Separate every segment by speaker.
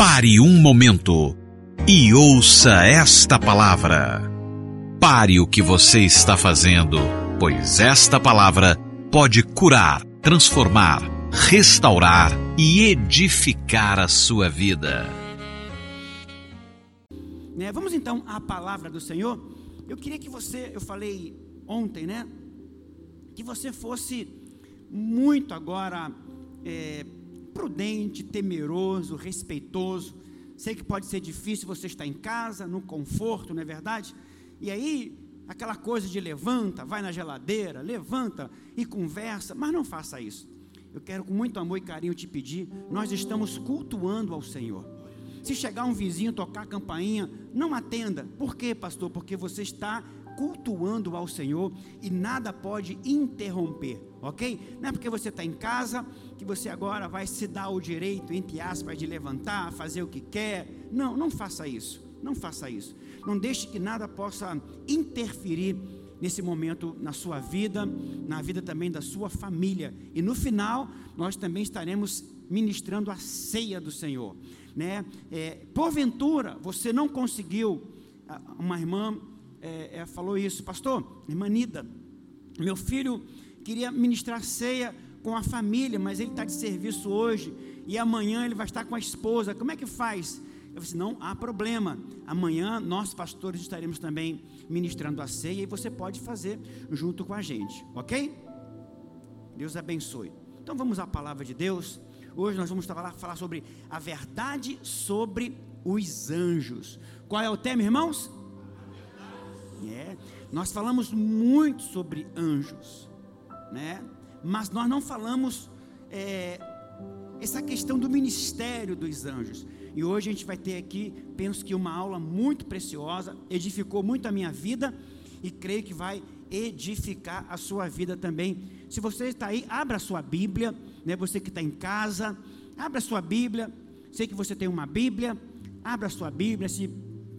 Speaker 1: Pare um momento e ouça esta palavra. Pare o que você está fazendo, pois esta palavra pode curar, transformar, restaurar e edificar a sua vida.
Speaker 2: Né, vamos então à palavra do Senhor. Eu queria que você, eu falei ontem, né? Que você fosse muito agora é, prudente, temeroso, respeitoso. Sei que pode ser difícil você estar em casa, no conforto, não é verdade? E aí, aquela coisa de levanta, vai na geladeira, levanta e conversa, mas não faça isso. Eu quero com muito amor e carinho te pedir, nós estamos cultuando ao Senhor. Se chegar um vizinho tocar a campainha, não atenda. Por quê, pastor? Porque você está cultuando ao Senhor e nada pode interromper, ok? Não é porque você está em casa que você agora vai se dar o direito, entre aspas, de levantar, fazer o que quer. Não, não faça isso. Não faça isso. Não deixe que nada possa interferir nesse momento na sua vida, na vida também da sua família. E no final, nós também estaremos ministrando a ceia do Senhor. Né? É, porventura, você não conseguiu, uma irmã é, é, falou isso, pastor, irmã Nida, meu filho queria ministrar ceia com a família, mas ele está de serviço hoje e amanhã ele vai estar com a esposa. Como é que faz? Eu disse: não há problema. Amanhã nós pastores estaremos também ministrando a ceia e você pode fazer junto com a gente, ok? Deus abençoe. Então vamos à palavra de Deus. Hoje nós vamos falar, falar sobre a verdade sobre os anjos. Qual é o tema, irmãos? É, nós falamos muito sobre anjos, né? Mas nós não falamos é, essa questão do ministério dos anjos. E hoje a gente vai ter aqui, penso que uma aula muito preciosa, edificou muito a minha vida e creio que vai edificar a sua vida também. Se você está aí, abra a sua Bíblia, né? Você que está em casa, abra a sua Bíblia. Sei que você tem uma Bíblia, abra a sua Bíblia, se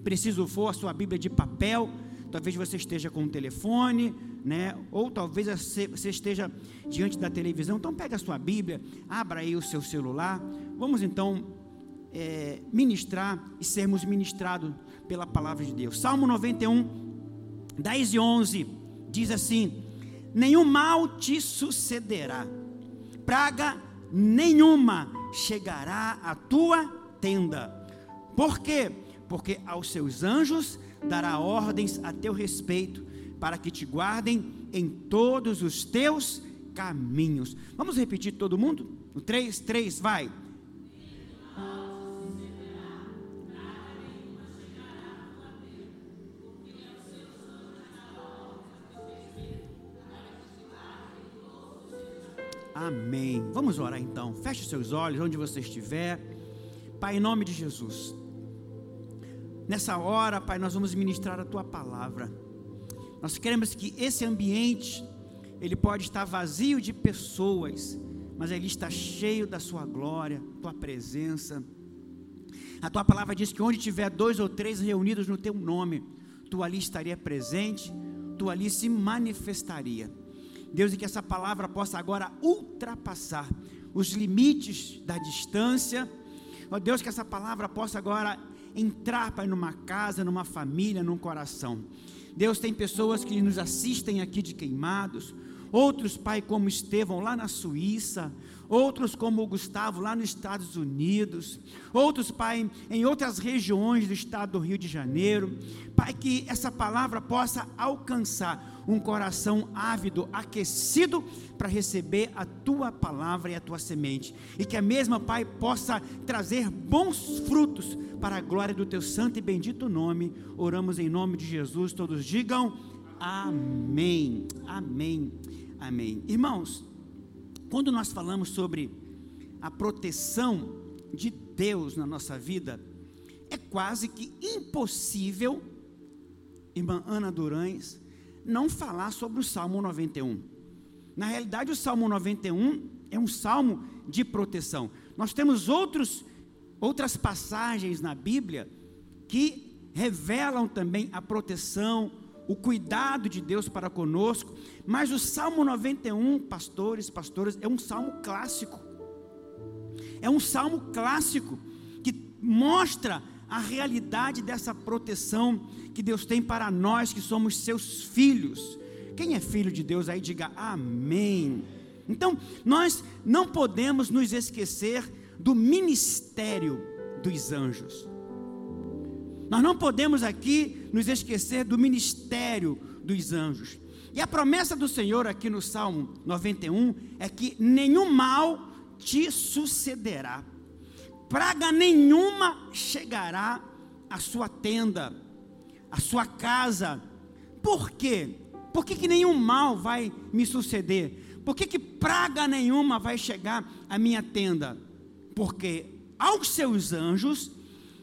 Speaker 2: preciso for, a sua Bíblia de papel talvez você esteja com o telefone, né? Ou talvez você esteja diante da televisão. Então pega a sua Bíblia, abra aí o seu celular. Vamos então é, ministrar e sermos ministrados pela palavra de Deus. Salmo 91, 10 e 11 diz assim: Nenhum mal te sucederá, praga nenhuma chegará à tua tenda. Por quê? Porque aos seus anjos dará ordens a teu respeito, para que te guardem em todos os teus caminhos. Vamos repetir todo mundo? O 3, 3, vai. Amém. Vamos orar então. Feche seus olhos onde você estiver. Pai, em nome de Jesus. Nessa hora, Pai, nós vamos ministrar a tua palavra. Nós queremos que esse ambiente ele pode estar vazio de pessoas, mas ele está cheio da sua glória, tua presença. A tua palavra diz que onde tiver dois ou três reunidos no teu nome, tu ali estaria presente, tu ali se manifestaria. Deus, e que essa palavra possa agora ultrapassar os limites da distância. Ó Deus, que essa palavra possa agora entrar, Pai, numa casa, numa família, num coração. Deus tem pessoas que nos assistem aqui de queimados, outros, Pai, como Estevão lá na Suíça, outros como o Gustavo lá nos Estados Unidos, outros, Pai, em outras regiões do estado do Rio de Janeiro. Pai, que essa palavra possa alcançar um coração ávido, aquecido para receber a tua palavra e a tua semente, e que a mesma, Pai, possa trazer bons frutos para a glória do teu santo e bendito nome. Oramos em nome de Jesus, todos digam amém. Amém. Amém. Irmãos, quando nós falamos sobre a proteção de Deus na nossa vida, é quase que impossível, irmã Ana Durães, não falar sobre o Salmo 91. Na realidade, o Salmo 91 é um salmo de proteção. Nós temos outros, outras passagens na Bíblia que revelam também a proteção, o cuidado de Deus para conosco, mas o Salmo 91, pastores, pastoras, é um salmo clássico. É um salmo clássico que mostra a realidade dessa proteção que Deus tem para nós que somos seus filhos. Quem é filho de Deus aí, diga amém. Então, nós não podemos nos esquecer do ministério dos anjos. Nós não podemos aqui nos esquecer do ministério dos anjos. E a promessa do Senhor aqui no Salmo 91 é que nenhum mal te sucederá praga nenhuma chegará à sua tenda, à sua casa. Por quê? Por que, que nenhum mal vai me suceder? Por que, que praga nenhuma vai chegar à minha tenda? Porque aos seus anjos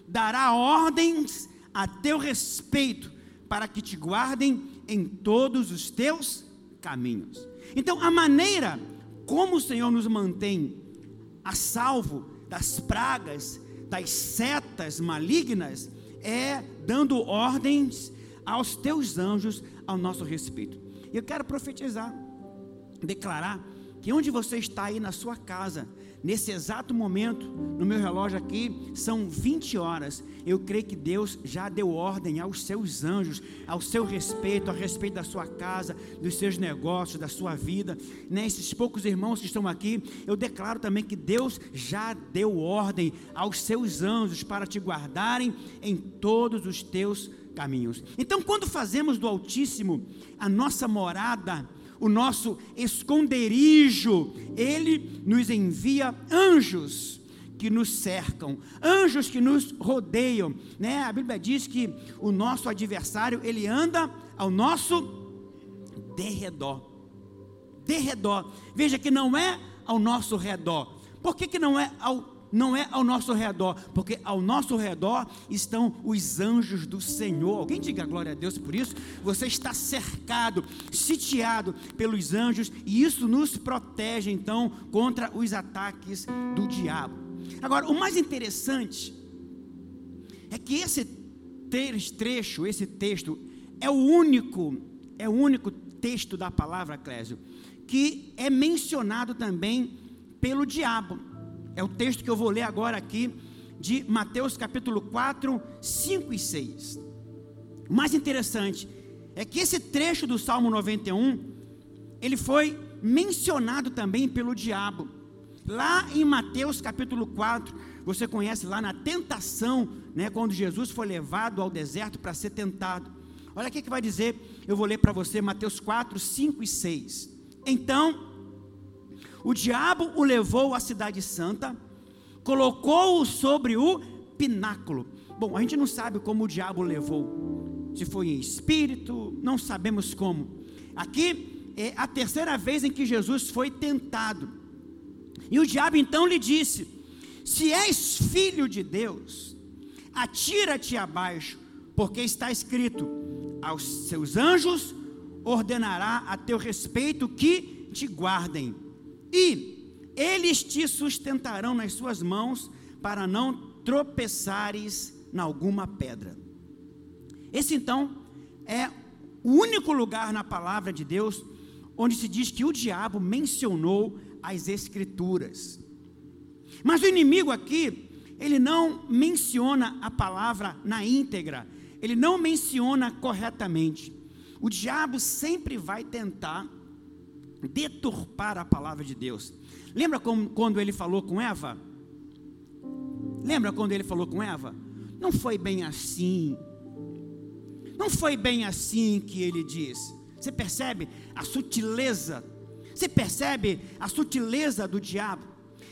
Speaker 2: dará ordens a teu respeito, para que te guardem em todos os teus caminhos. Então, a maneira como o Senhor nos mantém a salvo das pragas, das setas malignas, é dando ordens aos teus anjos ao nosso respeito. Eu quero profetizar, declarar que onde você está aí na sua casa, nesse exato momento, no meu relógio aqui, são 20 horas. Eu creio que Deus já deu ordem aos seus anjos, ao seu respeito, a respeito da sua casa, dos seus negócios, da sua vida. Nesses poucos irmãos que estão aqui, eu declaro também que Deus já deu ordem aos seus anjos para te guardarem em todos os teus caminhos. Então, quando fazemos do Altíssimo a nossa morada, o nosso esconderijo, ele nos envia anjos que nos cercam, anjos que nos rodeiam, né? A Bíblia diz que o nosso adversário, ele anda ao nosso derredor. Derredor. Veja que não é ao nosso redor. Por que, que não é ao não é ao nosso redor, porque ao nosso redor estão os anjos do Senhor. Alguém diga glória a Deus por isso? Você está cercado, sitiado pelos anjos, e isso nos protege então contra os ataques do diabo. Agora, o mais interessante é que esse trecho, esse texto, é o único, é o único texto da palavra, Clésio, que é mencionado também pelo diabo. É o texto que eu vou ler agora aqui, de Mateus capítulo 4, 5 e 6. O mais interessante é que esse trecho do Salmo 91, ele foi mencionado também pelo diabo. Lá em Mateus capítulo 4, você conhece lá na tentação, né, quando Jesus foi levado ao deserto para ser tentado. Olha o que vai dizer, eu vou ler para você Mateus 4, 5 e 6. Então, o diabo o levou à cidade santa, colocou-o sobre o pináculo. Bom, a gente não sabe como o diabo levou, se foi em espírito, não sabemos como. Aqui é a terceira vez em que Jesus foi tentado. E o diabo então lhe disse: Se és filho de Deus, atira-te abaixo, porque está escrito: Aos seus anjos ordenará a teu respeito que te guardem e eles te sustentarão nas suas mãos para não tropeçares em alguma pedra. Esse então é o único lugar na palavra de Deus onde se diz que o diabo mencionou as escrituras. Mas o inimigo aqui, ele não menciona a palavra na íntegra, ele não menciona corretamente. O diabo sempre vai tentar deturpar a palavra de Deus. Lembra como, quando ele falou com Eva? Lembra quando ele falou com Eva? Não foi bem assim. Não foi bem assim que ele disse. Você percebe a sutileza? Você percebe a sutileza do diabo?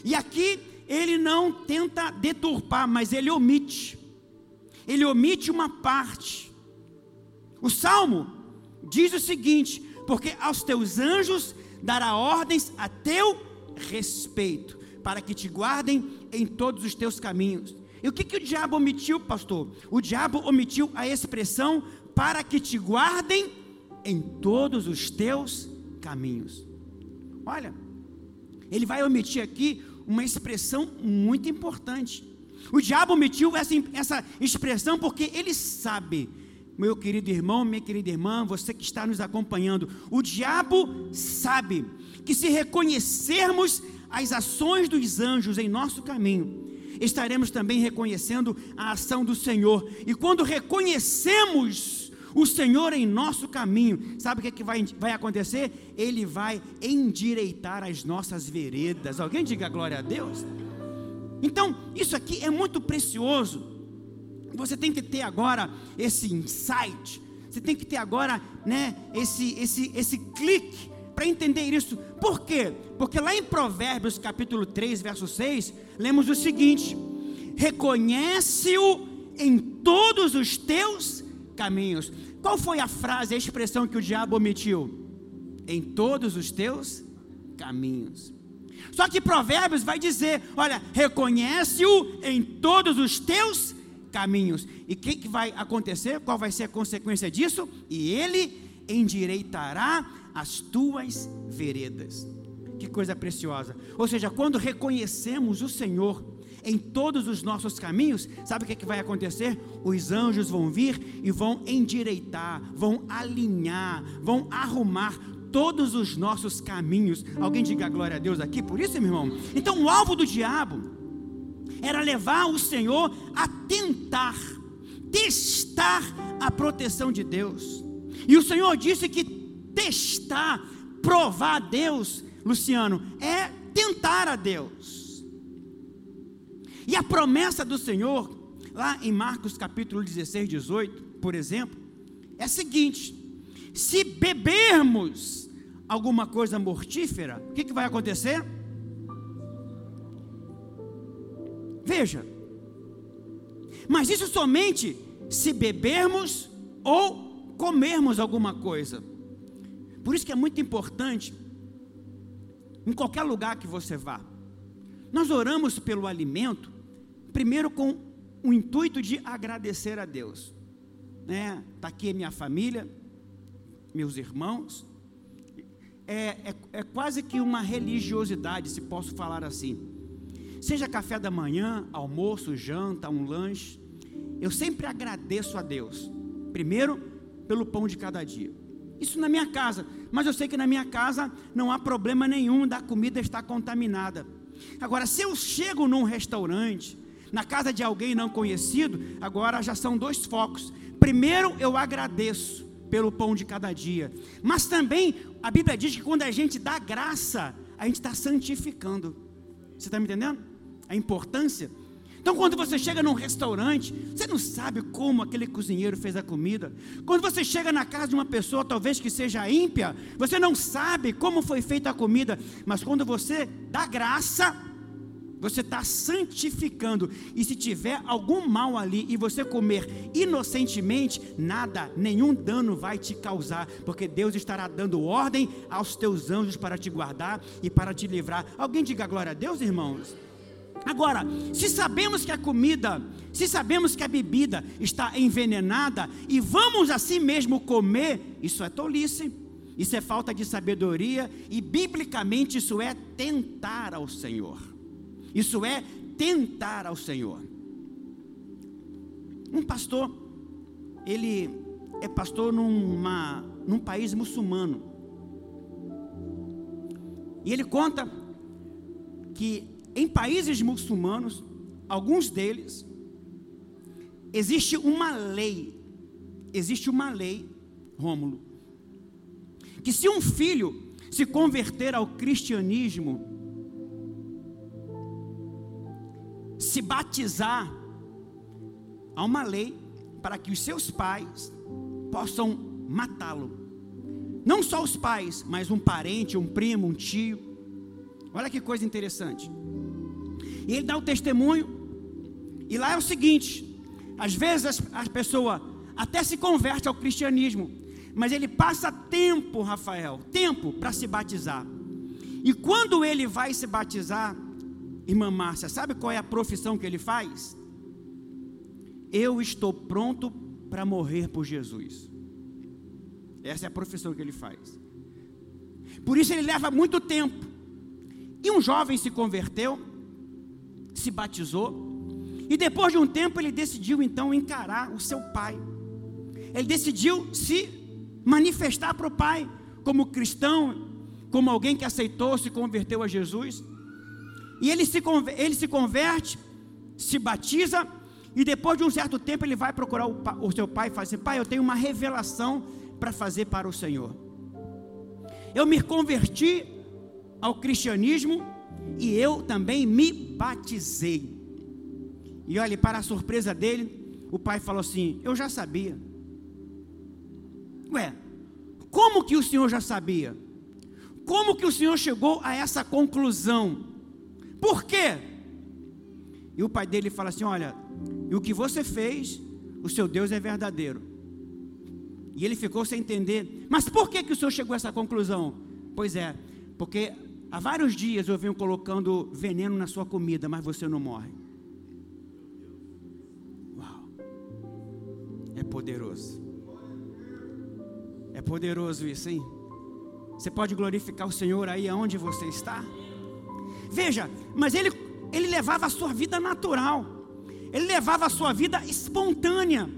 Speaker 2: E aqui ele não tenta deturpar, mas ele omite. Ele omite uma parte. O salmo diz o seguinte: porque aos teus anjos dará ordens a teu respeito, para que te guardem em todos os teus caminhos. E o que, que o diabo omitiu, pastor? O diabo omitiu a expressão para que te guardem em todos os teus caminhos. Olha, ele vai omitir aqui uma expressão muito importante. O diabo omitiu essa, essa expressão porque ele sabe meu querido irmão, minha querida irmã, você que está nos acompanhando, o diabo sabe que se reconhecermos as ações dos anjos em nosso caminho, estaremos também reconhecendo a ação do Senhor. E quando reconhecemos o Senhor em nosso caminho, sabe o que, é que vai, vai acontecer? Ele vai endireitar as nossas veredas. Alguém diga glória a Deus? Então, isso aqui é muito precioso. Você tem que ter agora esse insight, você tem que ter agora, né, esse esse esse clique para entender isso. Por quê? Porque lá em Provérbios capítulo 3, verso 6, lemos o seguinte: Reconhece-o em todos os teus caminhos. Qual foi a frase, a expressão que o diabo omitiu? Em todos os teus caminhos. Só que Provérbios vai dizer: olha, reconhece-o em todos os teus caminhos. E o que, que vai acontecer? Qual vai ser a consequência disso? E ele endireitará as tuas veredas. Que coisa preciosa. Ou seja, quando reconhecemos o Senhor em todos os nossos caminhos, sabe o que, que vai acontecer? Os anjos vão vir e vão endireitar, vão alinhar, vão arrumar todos os nossos caminhos. Alguém diga glória a Deus aqui, por isso, meu irmão. Então, o alvo do diabo era levar o Senhor a tentar, testar a proteção de Deus. E o Senhor disse que testar, provar a Deus, Luciano, é tentar a Deus. E a promessa do Senhor, lá em Marcos capítulo 16, 18, por exemplo, é a seguinte: se bebermos alguma coisa mortífera, o que, que vai acontecer? Veja, mas isso somente se bebermos ou comermos alguma coisa. Por isso que é muito importante, em qualquer lugar que você vá, nós oramos pelo alimento, primeiro com o intuito de agradecer a Deus. Né? Está aqui minha família, meus irmãos, é, é, é quase que uma religiosidade, se posso falar assim. Seja café da manhã, almoço, janta, um lanche, eu sempre agradeço a Deus. Primeiro, pelo pão de cada dia. Isso na minha casa, mas eu sei que na minha casa não há problema nenhum da comida estar contaminada. Agora, se eu chego num restaurante, na casa de alguém não conhecido, agora já são dois focos. Primeiro, eu agradeço pelo pão de cada dia. Mas também a Bíblia diz que quando a gente dá graça, a gente está santificando. Você está me entendendo? A importância. Então, quando você chega num restaurante, você não sabe como aquele cozinheiro fez a comida. Quando você chega na casa de uma pessoa, talvez que seja ímpia, você não sabe como foi feita a comida. Mas quando você dá graça, você está santificando. E se tiver algum mal ali e você comer inocentemente, nada, nenhum dano vai te causar, porque Deus estará dando ordem aos teus anjos para te guardar e para te livrar. Alguém diga glória a Deus, irmãos? Agora, se sabemos que a comida, se sabemos que a bebida está envenenada e vamos assim mesmo comer, isso é tolice. Isso é falta de sabedoria e biblicamente isso é tentar ao Senhor. Isso é tentar ao Senhor. Um pastor, ele é pastor numa, num país muçulmano. E ele conta que em países muçulmanos, alguns deles, existe uma lei, existe uma lei, Rômulo, que se um filho se converter ao cristianismo, se batizar, há uma lei para que os seus pais possam matá-lo. Não só os pais, mas um parente, um primo, um tio. Olha que coisa interessante. E ele dá o testemunho, e lá é o seguinte: às vezes a pessoa até se converte ao cristianismo, mas ele passa tempo, Rafael, tempo para se batizar. E quando ele vai se batizar, Irmã Márcia, sabe qual é a profissão que ele faz? Eu estou pronto para morrer por Jesus. Essa é a profissão que ele faz. Por isso ele leva muito tempo. E um jovem se converteu, se batizou, e depois de um tempo ele decidiu então encarar o seu pai. Ele decidiu se manifestar para o pai como cristão, como alguém que aceitou, se converteu a Jesus. E ele se, ele se converte, se batiza e depois de um certo tempo ele vai procurar o, o seu pai e fala assim: Pai, eu tenho uma revelação para fazer para o Senhor. Eu me converti ao cristianismo e eu também me batizei. E olhe, para a surpresa dele, o pai falou assim: Eu já sabia. Ué, como que o senhor já sabia? Como que o senhor chegou a essa conclusão? Por quê? E o pai dele fala assim: Olha, e o que você fez, o seu Deus é verdadeiro. E ele ficou sem entender. Mas por que, que o senhor chegou a essa conclusão? Pois é, porque há vários dias eu venho colocando veneno na sua comida, mas você não morre. Uau! É poderoso. É poderoso isso, hein? Você pode glorificar o Senhor aí aonde você está? Veja, mas ele, ele levava a sua vida natural, ele levava a sua vida espontânea.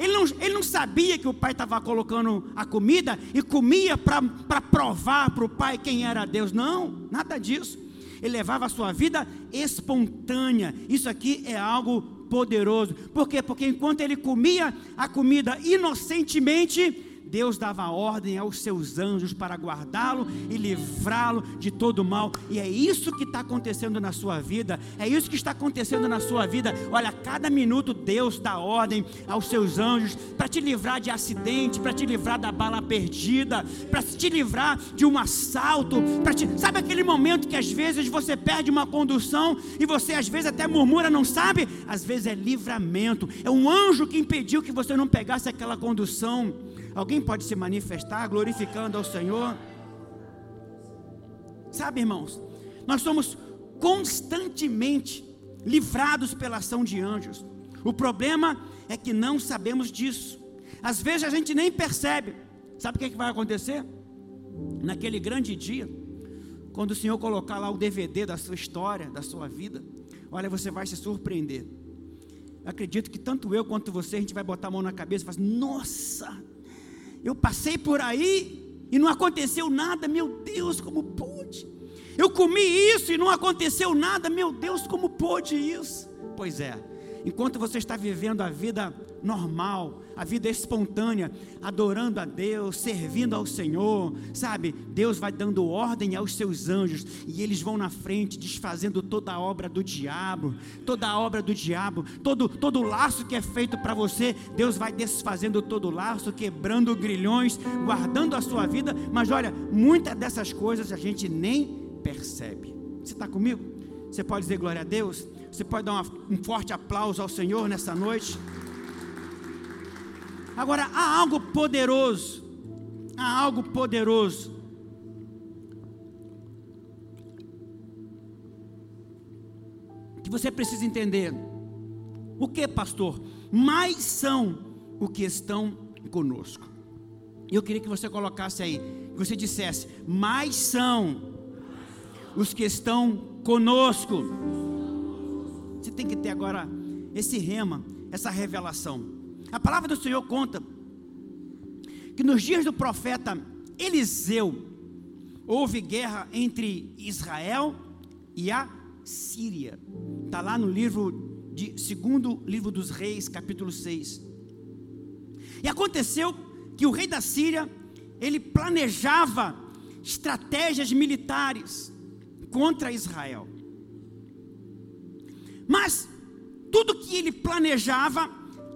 Speaker 2: Ele não, ele não sabia que o pai estava colocando a comida e comia para provar para o pai quem era Deus. Não, nada disso. Ele levava a sua vida espontânea. Isso aqui é algo poderoso. Por quê? Porque enquanto ele comia a comida inocentemente, Deus dava ordem aos seus anjos para guardá-lo e livrá-lo de todo mal. E é isso que está acontecendo na sua vida. É isso que está acontecendo na sua vida. Olha, cada minuto Deus dá ordem aos seus anjos para te livrar de acidente, para te livrar da bala perdida, para te livrar de um assalto. Te... Sabe aquele momento que às vezes você perde uma condução e você às vezes até murmura, não sabe? Às vezes é livramento. É um anjo que impediu que você não pegasse aquela condução. Alguém pode se manifestar glorificando ao Senhor? Sabe, irmãos, nós somos constantemente livrados pela ação de anjos. O problema é que não sabemos disso. Às vezes a gente nem percebe. Sabe o que, é que vai acontecer? Naquele grande dia, quando o Senhor colocar lá o DVD da sua história, da sua vida, olha, você vai se surpreender. acredito que tanto eu quanto você, a gente vai botar a mão na cabeça e falar assim, nossa, eu passei por aí e não aconteceu nada, meu Deus, como pôde? Eu comi isso e não aconteceu nada, meu Deus, como pôde isso? Pois é, enquanto você está vivendo a vida normal, a vida espontânea, adorando a Deus, servindo ao Senhor, sabe? Deus vai dando ordem aos seus anjos e eles vão na frente desfazendo toda a obra do diabo, toda a obra do diabo, todo todo laço que é feito para você, Deus vai desfazendo todo o laço, quebrando grilhões, guardando a sua vida, mas olha, muitas dessas coisas a gente nem percebe. Você está comigo? Você pode dizer glória a Deus? Você pode dar uma, um forte aplauso ao Senhor nessa noite? Agora, há algo poderoso, há algo poderoso. Que você precisa entender. O que, pastor? Mais são o que estão conosco. Eu queria que você colocasse aí, que você dissesse: mais são os que estão conosco. Tem que ter agora esse rema, essa revelação. A palavra do Senhor conta que nos dias do profeta Eliseu houve guerra entre Israel e a Síria. Está lá no livro de segundo livro dos reis, capítulo 6. E aconteceu que o rei da Síria, ele planejava estratégias militares contra Israel. Mas tudo que ele planejava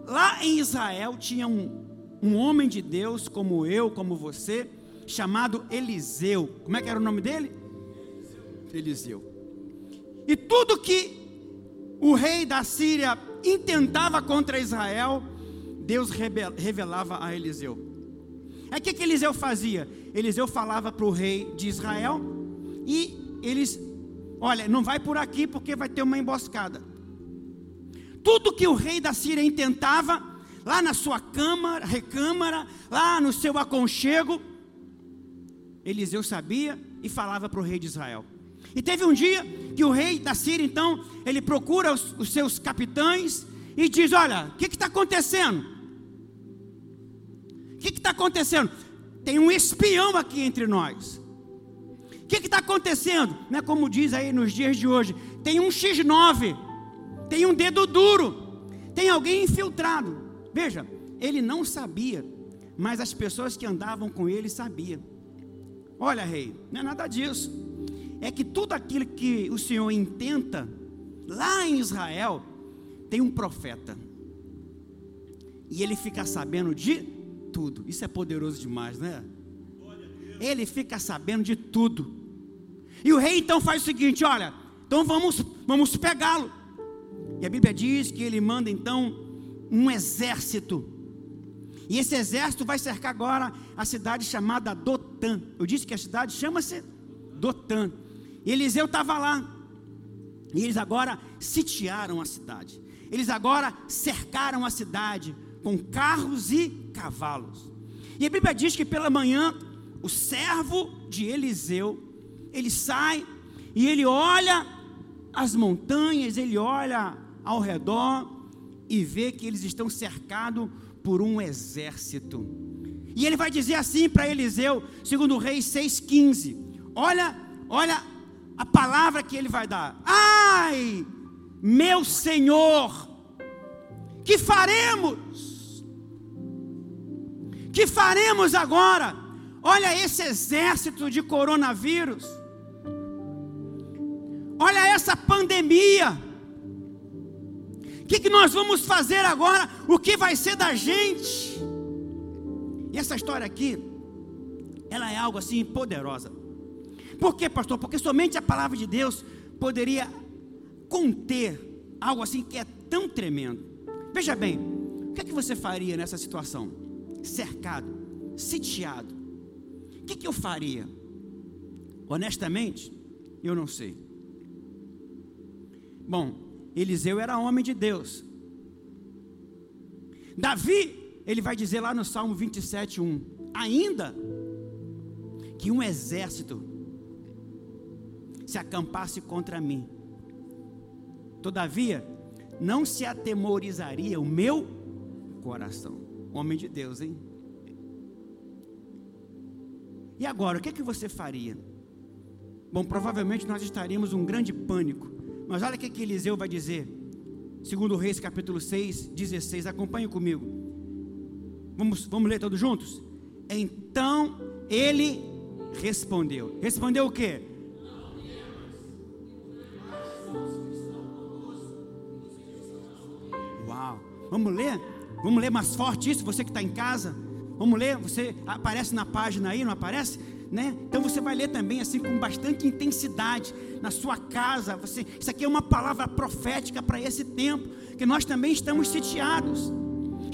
Speaker 2: lá em Israel tinha um, um homem de Deus, como eu, como você, chamado Eliseu. Como é que era o nome dele? Eliseu. E tudo que o rei da Síria intentava contra Israel, Deus revelava a Eliseu. É o que, que Eliseu fazia? Eliseu falava para o rei de Israel e eles, olha, não vai por aqui porque vai ter uma emboscada tudo que o rei da Síria intentava, lá na sua câmara, recâmara, lá no seu aconchego, Eliseu sabia e falava para o rei de Israel. E teve um dia que o rei da Síria, então, ele procura os, os seus capitães e diz: Olha, o que está acontecendo? O que está acontecendo? Tem um espião aqui entre nós. O que está acontecendo? Não é como diz aí nos dias de hoje: tem um X9 tem um dedo duro, tem alguém infiltrado. Veja, ele não sabia, mas as pessoas que andavam com ele sabiam. Olha, rei, não é nada disso. É que tudo aquilo que o Senhor intenta, lá em Israel, tem um profeta. E ele fica sabendo de tudo. Isso é poderoso demais, não é? Ele fica sabendo de tudo. E o rei então faz o seguinte: olha, então vamos, vamos pegá-lo. E a Bíblia diz que ele manda então um exército. E esse exército vai cercar agora a cidade chamada Dotã. Eu disse que a cidade chama-se Dotã. E Eliseu estava lá. E eles agora sitiaram a cidade. Eles agora cercaram a cidade com carros e cavalos. E a Bíblia diz que pela manhã o servo de Eliseu, ele sai e ele olha as montanhas, ele olha ao redor e vê que eles estão cercados por um exército. E ele vai dizer assim para Eliseu, segundo o rei 6,15: Olha, olha a palavra que ele vai dar. Ai, meu Senhor, que faremos? Que faremos agora? Olha esse exército de coronavírus. Olha essa pandemia. O que, que nós vamos fazer agora? O que vai ser da gente? E essa história aqui, ela é algo assim poderosa. Por quê, pastor? Porque somente a palavra de Deus poderia conter algo assim que é tão tremendo. Veja bem, o que é que você faria nessa situação? Cercado, sitiado. O que, que eu faria? Honestamente, eu não sei. Bom, Eliseu era homem de Deus. Davi, ele vai dizer lá no Salmo 27, 1: ainda que um exército se acampasse contra mim, todavia não se atemorizaria o meu coração. Homem de Deus, hein? E agora, o que, é que você faria? Bom, provavelmente nós estaríamos um grande pânico. Mas olha o que, é que Eliseu vai dizer. Segundo Reis, capítulo 6, 16. Acompanhe comigo. Vamos, vamos ler todos juntos? Então ele respondeu. Respondeu o quê? Uau! Vamos ler? Vamos ler mais forte isso, você que está em casa. Vamos ler? Você aparece na página aí, não aparece? Né? Então você vai ler também assim com bastante intensidade na sua casa. Você, isso aqui é uma palavra profética para esse tempo que nós também estamos sitiados.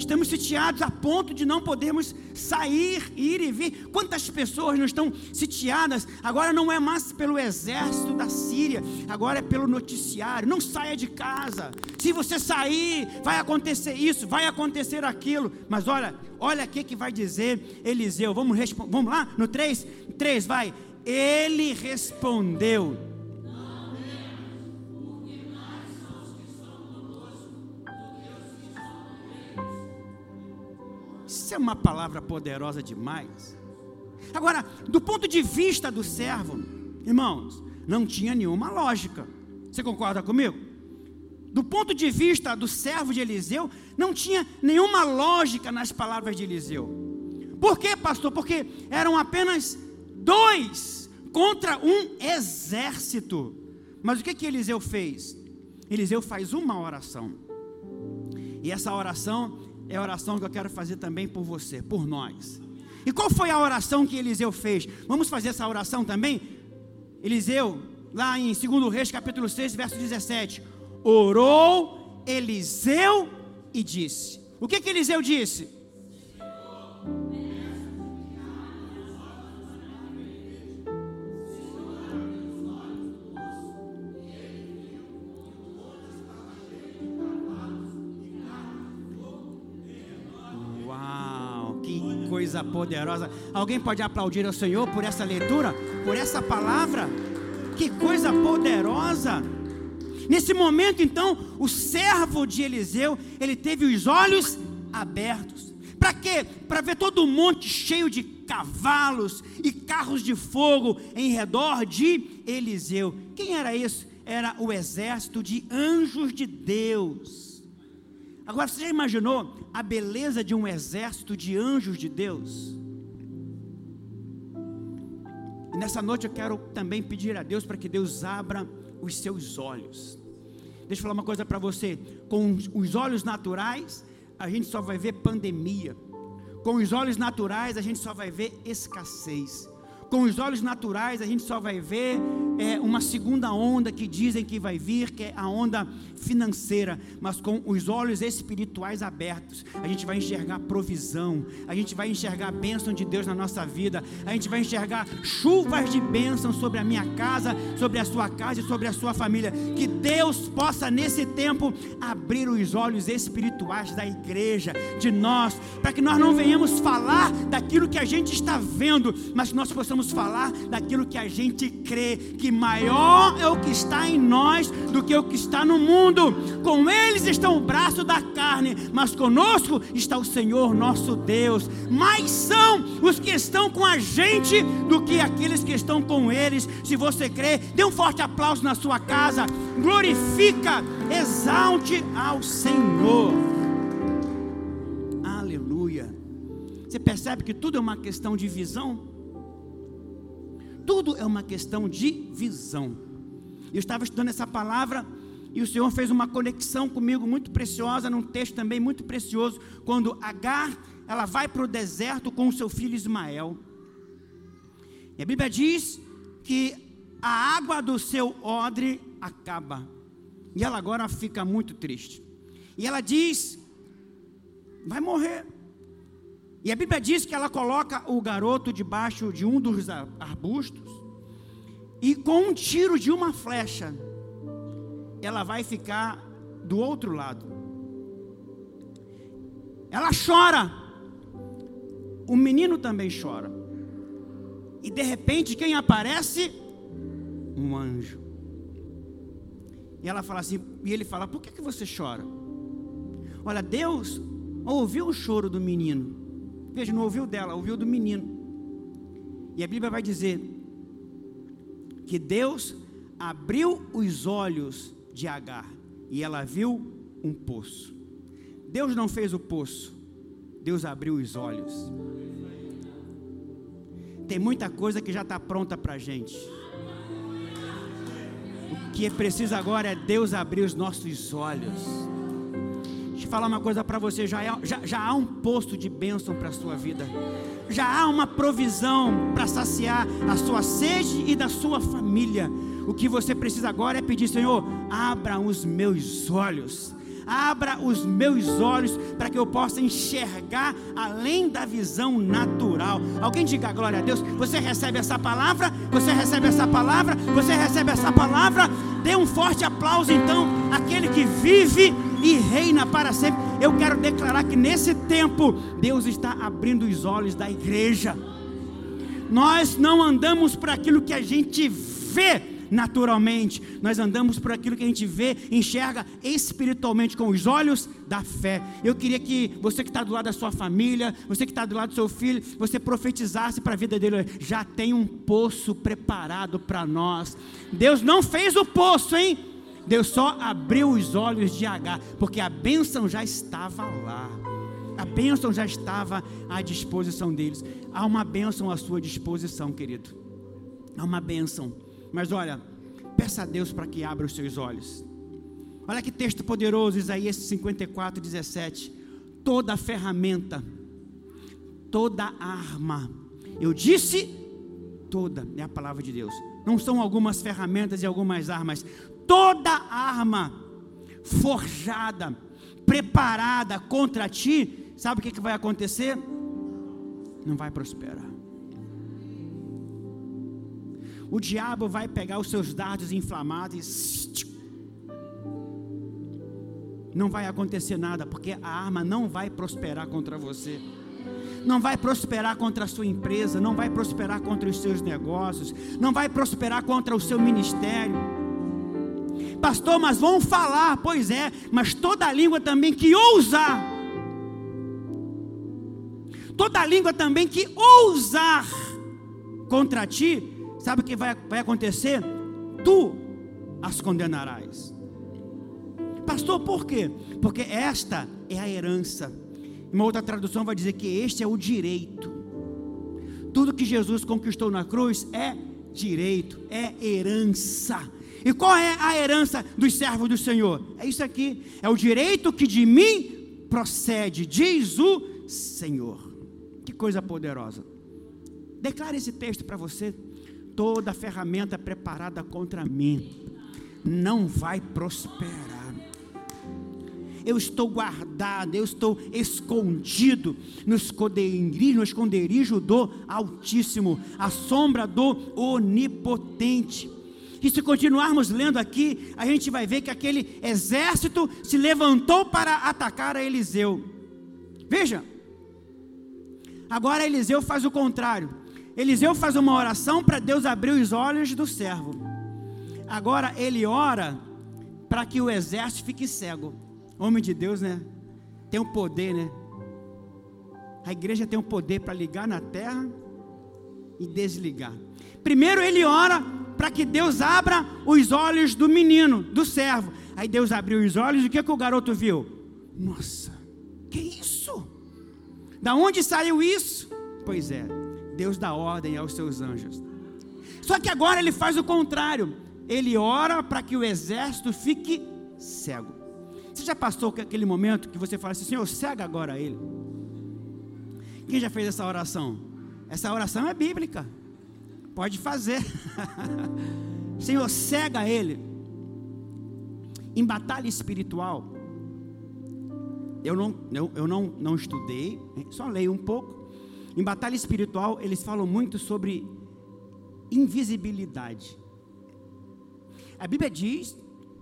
Speaker 2: Estamos sitiados a ponto de não podermos sair, ir e vir. Quantas pessoas não estão sitiadas? Agora não é mais pelo exército da Síria, agora é pelo noticiário. Não saia de casa. Se você sair, vai acontecer isso, vai acontecer aquilo. Mas olha, olha aqui que vai dizer Eliseu. Vamos, vamos lá? No 3? 3, vai. Ele respondeu É uma palavra poderosa demais. Agora, do ponto de vista do servo, irmãos, não tinha nenhuma lógica. Você concorda comigo? Do ponto de vista do servo de Eliseu, não tinha nenhuma lógica nas palavras de Eliseu. Por quê, pastor? Porque eram apenas dois contra um exército. Mas o que que Eliseu fez? Eliseu faz uma oração. E essa oração é a oração que eu quero fazer também por você, por nós. E qual foi a oração que Eliseu fez? Vamos fazer essa oração também? Eliseu, lá em 2 Reis, capítulo 6, verso 17: Orou Eliseu e disse: O que que Eliseu disse? Coisa poderosa. Alguém pode aplaudir ao Senhor por essa leitura, por essa palavra? Que coisa poderosa! Nesse momento, então, o servo de Eliseu, ele teve os olhos abertos. Para quê? Para ver todo o monte cheio de cavalos e carros de fogo em redor de Eliseu. Quem era isso? era o exército de anjos de Deus. Agora, você já imaginou a beleza de um exército de anjos de Deus? E nessa noite eu quero também pedir a Deus para que Deus abra os seus olhos. Deixa eu falar uma coisa para você: com os olhos naturais, a gente só vai ver pandemia. Com os olhos naturais, a gente só vai ver escassez. Com os olhos naturais, a gente só vai ver é, uma segunda onda que dizem que vai vir, que é a onda financeira. Mas com os olhos espirituais abertos, a gente vai enxergar provisão, a gente vai enxergar a bênção de Deus na nossa vida, a gente vai enxergar chuvas de bênção sobre a minha casa, sobre a sua casa e sobre a sua família. Que Deus possa, nesse tempo, abrir os olhos espirituais da igreja, de nós, para que nós não venhamos falar daquilo que a gente está vendo, mas que nós possamos falar daquilo que a gente crê, que maior é o que está em nós do que o que está no mundo. Com eles estão o braço da carne, mas conosco está o Senhor nosso Deus. Mais são os que estão com a gente do que aqueles que estão com eles. Se você crê, dê um forte aplauso na sua casa, glorifica, exalte ao Senhor. Aleluia. Você percebe que tudo é uma questão de visão? Tudo é uma questão de visão. Eu estava estudando essa palavra e o Senhor fez uma conexão comigo muito preciosa, num texto também muito precioso, quando Agar, ela vai para o deserto com o seu filho Ismael. E a Bíblia diz que a água do seu odre acaba. E ela agora fica muito triste. E ela diz: vai morrer. E a Bíblia diz que ela coloca o garoto debaixo de um dos arbustos, e com um tiro de uma flecha, ela vai ficar do outro lado. Ela chora, o menino também chora, e de repente quem aparece? Um anjo. E ela fala assim, e ele fala: Por que, que você chora? Olha, Deus ouviu o choro do menino Veja, não ouviu dela, ouviu do menino. E a Bíblia vai dizer que Deus abriu os olhos de Agar e ela viu um poço. Deus não fez o poço, Deus abriu os olhos. Tem muita coisa que já está pronta para a gente. O que é preciso agora é Deus abrir os nossos olhos falar uma coisa para você: já, é, já, já há um posto de bênção para a sua vida, já há uma provisão para saciar a sua sede e da sua família. O que você precisa agora é pedir, Senhor, abra os meus olhos abra os meus olhos para que eu possa enxergar além da visão natural. Alguém diga glória a Deus. Você recebe essa palavra? Você recebe essa palavra? Você recebe essa palavra? Dê um forte aplauso então àquele que vive e reina para sempre. Eu quero declarar que nesse tempo Deus está abrindo os olhos da igreja. Nós não andamos por aquilo que a gente vê naturalmente, nós andamos por aquilo que a gente vê, enxerga espiritualmente com os olhos da fé. Eu queria que você que está do lado da sua família, você que está do lado do seu filho, você profetizasse para a vida dele: já tem um poço preparado para nós. Deus não fez o poço, hein? Deus só abriu os olhos de Agar, porque a bênção já estava lá. A bênção já estava à disposição deles. Há uma bênção à sua disposição, querido. Há uma bênção. Mas olha, peça a Deus para que abra os seus olhos. Olha que texto poderoso, Isaías 54, 17. Toda ferramenta, toda arma. Eu disse toda, é a palavra de Deus. Não são algumas ferramentas e algumas armas toda arma forjada, preparada contra ti, sabe o que, que vai acontecer? Não vai prosperar. O diabo vai pegar os seus dardos inflamados e não vai acontecer nada, porque a arma não vai prosperar contra você. Não vai prosperar contra a sua empresa, não vai prosperar contra os seus negócios, não vai prosperar contra o seu ministério Pastor, mas vão falar, pois é, mas toda língua também que ousar, toda língua também que ousar contra ti, sabe o que vai, vai acontecer? Tu as condenarás. Pastor, por quê? Porque esta é a herança. Uma outra tradução vai dizer que este é o direito. Tudo que Jesus conquistou na cruz é direito, é herança. E qual é a herança dos servos do Senhor? É isso aqui, é o direito que de mim procede, diz o Senhor. Que coisa poderosa. Declare esse texto para você. Toda ferramenta preparada contra mim não vai prosperar eu estou guardado, eu estou escondido no esconderijo, no esconderijo do Altíssimo, a sombra do Onipotente. E se continuarmos lendo aqui, a gente vai ver que aquele exército se levantou para atacar a Eliseu. Veja, agora Eliseu faz o contrário. Eliseu faz uma oração para Deus abrir os olhos do servo. Agora ele ora para que o exército fique cego. Homem de Deus, né? Tem o um poder, né? A igreja tem o um poder para ligar na terra e desligar. Primeiro ele ora para que Deus abra os olhos do menino, do servo. Aí Deus abriu os olhos e o que, que o garoto viu? Nossa, que isso? Da onde saiu isso? Pois é, Deus dá ordem aos seus anjos. Só que agora ele faz o contrário. Ele ora para que o exército fique cego. Você já passou aquele momento que você fala assim, Senhor, cega agora ele? Quem já fez essa oração? Essa oração é bíblica. Pode fazer. Senhor, cega ele. Em batalha espiritual, eu não, eu, eu não, não estudei, só leio um pouco. Em batalha espiritual, eles falam muito sobre invisibilidade. A Bíblia diz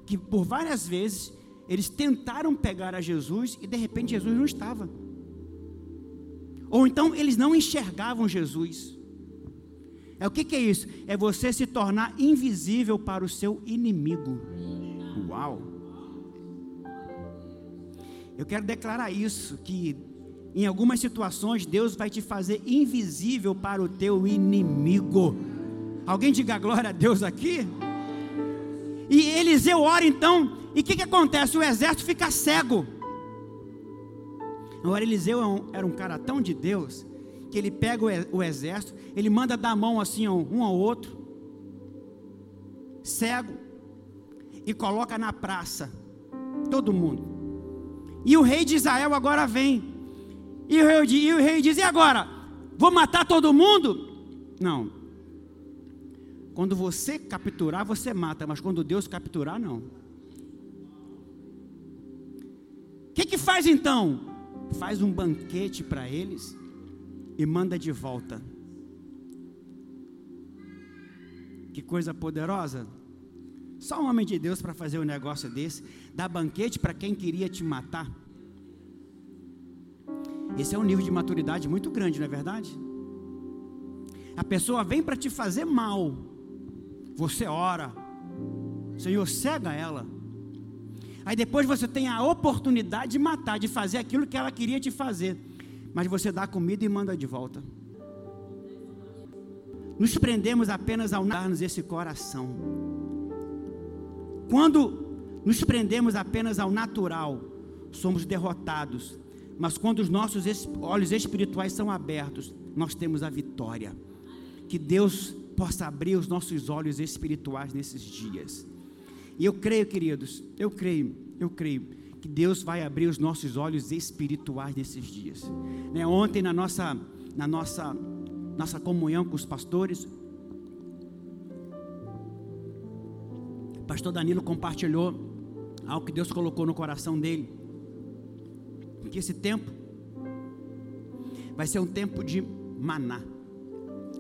Speaker 2: que por várias vezes eles tentaram pegar a Jesus e de repente Jesus não estava. Ou então eles não enxergavam Jesus. É o que, que é isso? É você se tornar invisível para o seu inimigo. Uau! Eu quero declarar isso que em algumas situações Deus vai te fazer invisível para o teu inimigo. Alguém diga glória a Deus aqui? E Eliseu ora então e o que, que acontece? O exército fica cego. Agora, Eliseu era um cara tão de Deus que ele pega o exército, ele manda dar a mão assim um ao outro, cego, e coloca na praça todo mundo. E o rei de Israel agora vem. E o rei, e o rei diz: E agora? Vou matar todo mundo? Não. Quando você capturar, você mata, mas quando Deus capturar, não. que, que faz então? Faz um banquete para eles e manda de volta. Que coisa poderosa. Só um homem de Deus para fazer um negócio desse, dar banquete para quem queria te matar. Esse é um nível de maturidade muito grande, não é verdade? A pessoa vem para te fazer mal, você ora, Senhor, cega ela Aí depois você tem a oportunidade de matar, de fazer aquilo que ela queria te fazer. Mas você dá comida e manda de volta. Nos prendemos apenas ao dar-nos esse coração. Quando nos prendemos apenas ao natural, somos derrotados. Mas quando os nossos olhos espirituais são abertos, nós temos a vitória. Que Deus possa abrir os nossos olhos espirituais nesses dias. E eu creio, queridos, eu creio, eu creio que Deus vai abrir os nossos olhos espirituais nesses dias. Né? Ontem na nossa, na nossa, nossa comunhão com os pastores, o pastor Danilo compartilhou algo que Deus colocou no coração dele. Que esse tempo vai ser um tempo de maná.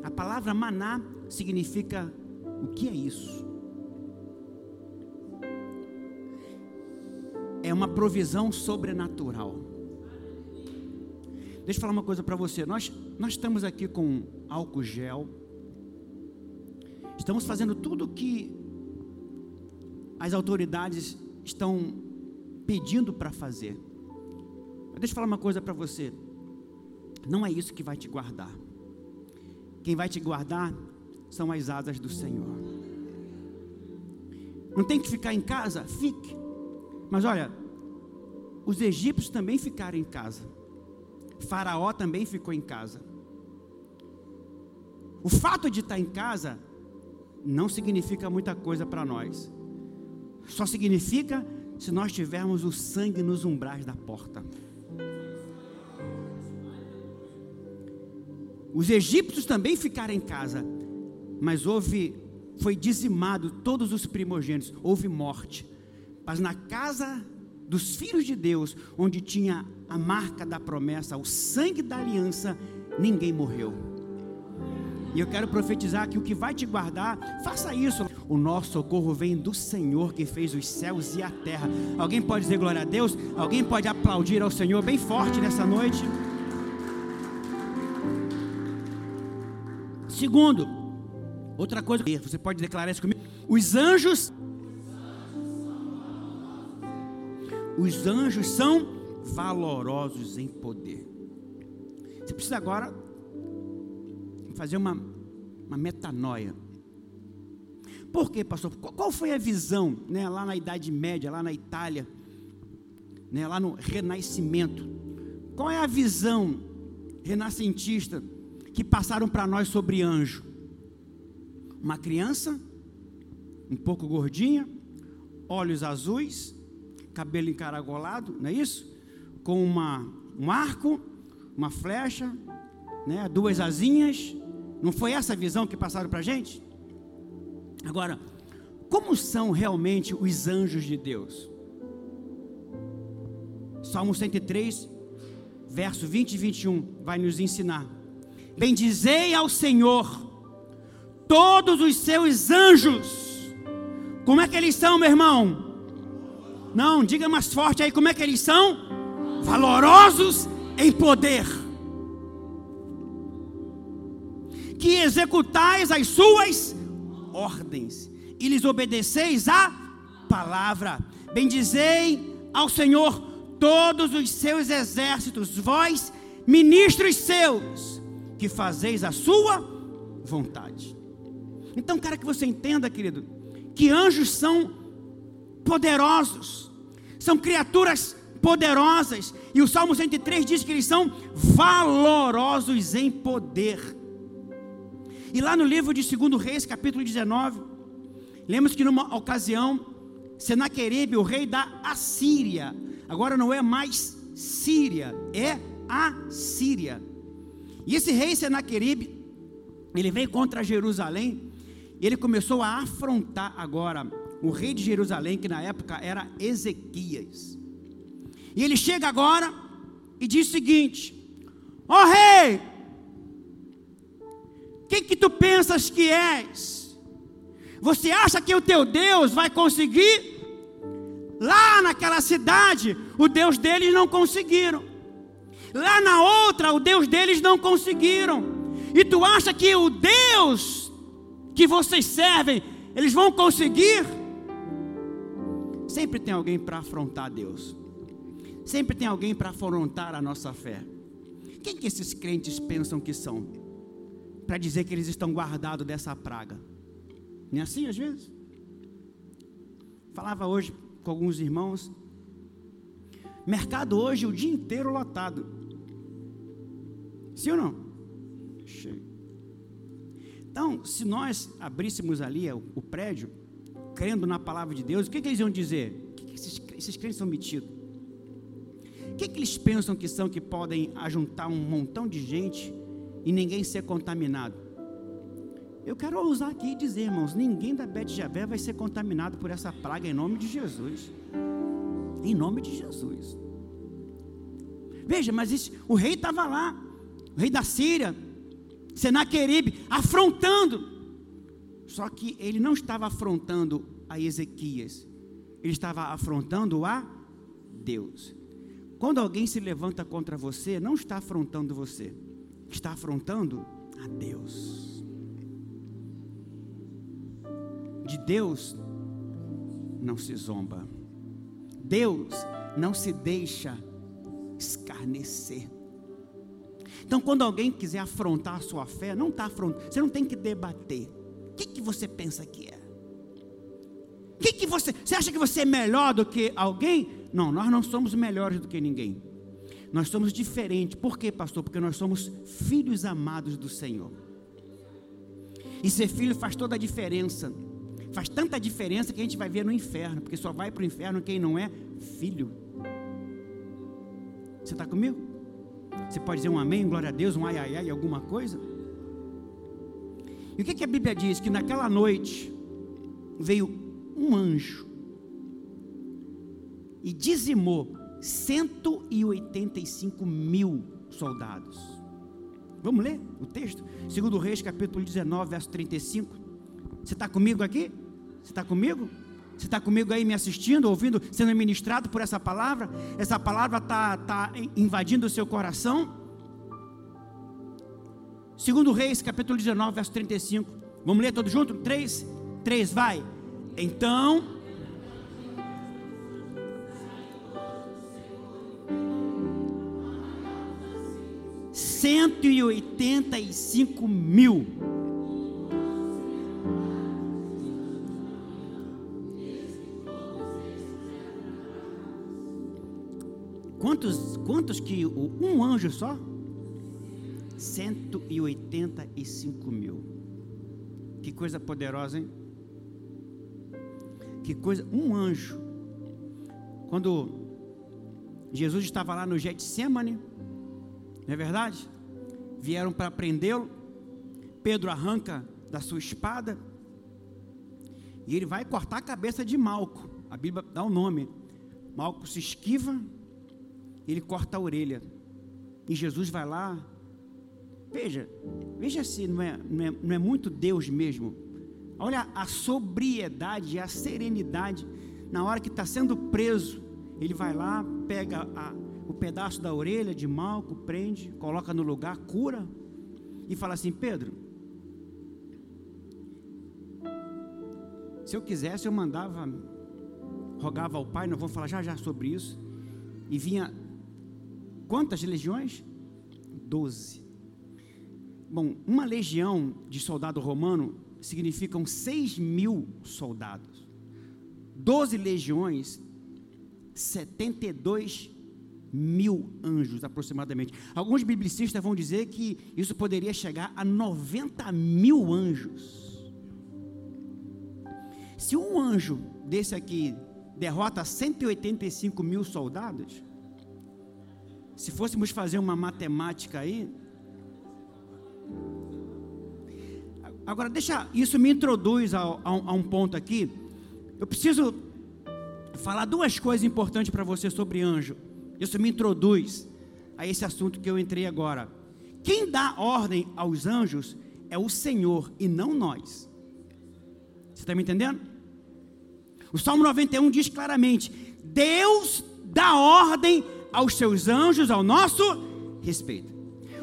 Speaker 2: A palavra maná significa o que é isso? É uma provisão sobrenatural. Deixa eu falar uma coisa para você. Nós, nós estamos aqui com álcool gel. Estamos fazendo tudo o que as autoridades estão pedindo para fazer. Mas deixa eu falar uma coisa para você. Não é isso que vai te guardar. Quem vai te guardar são as asas do Senhor. Não tem que ficar em casa? Fique. Mas olha, os egípcios também ficaram em casa. Faraó também ficou em casa. O fato de estar em casa não significa muita coisa para nós. Só significa se nós tivermos o sangue nos umbrais da porta. Os egípcios também ficaram em casa, mas houve, foi dizimado todos os primogênitos, houve morte. Mas na casa dos filhos de Deus, onde tinha a marca da promessa, o sangue da aliança, ninguém morreu. E eu quero profetizar que o que vai te guardar, faça isso. O nosso socorro vem do Senhor que fez os céus e a terra. Alguém pode dizer glória a Deus? Alguém pode aplaudir ao Senhor bem forte nessa noite? Segundo, outra coisa, você pode declarar isso comigo? Os anjos Os anjos são valorosos em poder. Você precisa agora fazer uma, uma metanoia. Por quê, pastor? Qual foi a visão né, lá na Idade Média, lá na Itália, né, lá no Renascimento? Qual é a visão renascentista que passaram para nós sobre anjo? Uma criança, um pouco gordinha, olhos azuis, cabelo encaragolado, não é isso? Com uma, um arco, uma flecha, né, duas asinhas. Não foi essa a visão que passaram para a gente? Agora, como são realmente os anjos de Deus? Salmo 103, verso 20 e 21 vai nos ensinar. Bendizei ao Senhor todos os seus anjos. Como é que eles são, meu irmão? Não, diga mais forte aí como é que eles são? Valorosos em poder. Que executais as suas ordens e lhes obedeceis a palavra. Bendizei ao Senhor todos os seus exércitos, vós, ministros seus, que fazeis a sua vontade. Então, quero que você entenda, querido, que anjos são poderosos, são criaturas poderosas, e o Salmo 103 diz que eles são valorosos em poder. E lá no livro de 2 Reis, capítulo 19, lemos que numa ocasião, Senaqueribe, o rei da Assíria, agora não é mais Síria, é Assíria. E esse rei Senaqueribe, ele veio contra Jerusalém, e ele começou a afrontar agora o rei de Jerusalém, que na época era Ezequias. E ele chega agora e diz o seguinte: Ó oh, rei, quem que tu pensas que és? Você acha que o teu Deus vai conseguir? Lá naquela cidade, o Deus deles não conseguiram. Lá na outra, o Deus deles não conseguiram. E tu acha que o Deus que vocês servem, eles vão conseguir? Sempre tem alguém para afrontar Deus. Sempre tem alguém para afrontar a nossa fé. Quem que esses crentes pensam que são? Para dizer que eles estão guardados dessa praga. Não é assim às vezes? Falava hoje com alguns irmãos. Mercado hoje o dia inteiro lotado. Sim ou não? Cheio. Então, se nós abríssemos ali o, o prédio, crendo na palavra de Deus, o que, que eles iam dizer? Que que esses, esses crentes são metidos? O que, que eles pensam que são que podem ajuntar um montão de gente e ninguém ser contaminado? Eu quero ousar aqui e dizer, irmãos, ninguém da Bet Javé vai ser contaminado por essa praga em nome de Jesus. Em nome de Jesus. Veja, mas isso, o rei estava lá, o rei da Síria, Senaqueribe, afrontando só que ele não estava afrontando a Ezequias, ele estava afrontando a Deus. Quando alguém se levanta contra você, não está afrontando você, está afrontando a Deus. De Deus não se zomba, Deus não se deixa escarnecer. Então, quando alguém quiser afrontar a sua fé, não está afrontando, você não tem que debater que, que você pensa que é? Que que você, você acha que você é melhor do que alguém? Não, nós não somos melhores do que ninguém. Nós somos diferentes. Por quê, pastor? Porque nós somos filhos amados do Senhor. E ser filho faz toda a diferença. Faz tanta diferença que a gente vai ver no inferno, porque só vai para o inferno quem não é filho. Você está comigo? Você pode dizer um amém, glória a Deus, um ai ai ai, alguma coisa? E o que, que a Bíblia diz? Que naquela noite veio um anjo e dizimou 185 mil soldados. Vamos ler o texto? Segundo Reis, capítulo 19, verso 35. Você está comigo aqui? Você está comigo? Você está comigo aí me assistindo, ouvindo, sendo ministrado por essa palavra? Essa palavra está tá invadindo o seu coração? Segundo Reis, capítulo 19, verso 35. Vamos ler todos juntos? Três? Três, vai. Então. Cento e oitenta e cinco mil Quantos, quantos que um anjo só? 185 mil. Que coisa poderosa, hein? Que coisa, um anjo. Quando Jesus estava lá no Getsemane, não é verdade? Vieram para prendê-lo. Pedro arranca da sua espada e ele vai cortar a cabeça de Malco. A Bíblia dá o nome. Malco se esquiva ele corta a orelha. E Jesus vai lá. Veja, veja se não é, não é, não é muito Deus mesmo. Olha a sobriedade, a serenidade. Na hora que está sendo preso, ele vai lá, pega a, o pedaço da orelha de Malco, prende, coloca no lugar, cura. E fala assim: Pedro, se eu quisesse, eu mandava, rogava ao Pai, nós vamos falar já já sobre isso. E vinha Quantas legiões? Doze. Bom, uma legião de soldado romano significam seis mil soldados. Doze legiões, 72 mil anjos aproximadamente. Alguns biblicistas vão dizer que isso poderia chegar a 90 mil anjos. Se um anjo desse aqui derrota 185 mil soldados, se fôssemos fazer uma matemática aí. Agora, deixa, isso me introduz a, a, a um ponto aqui. Eu preciso falar duas coisas importantes para você sobre anjo. Isso me introduz a esse assunto que eu entrei agora. Quem dá ordem aos anjos é o Senhor e não nós. Você está me entendendo? O Salmo 91 diz claramente: Deus dá ordem aos seus anjos ao nosso respeito.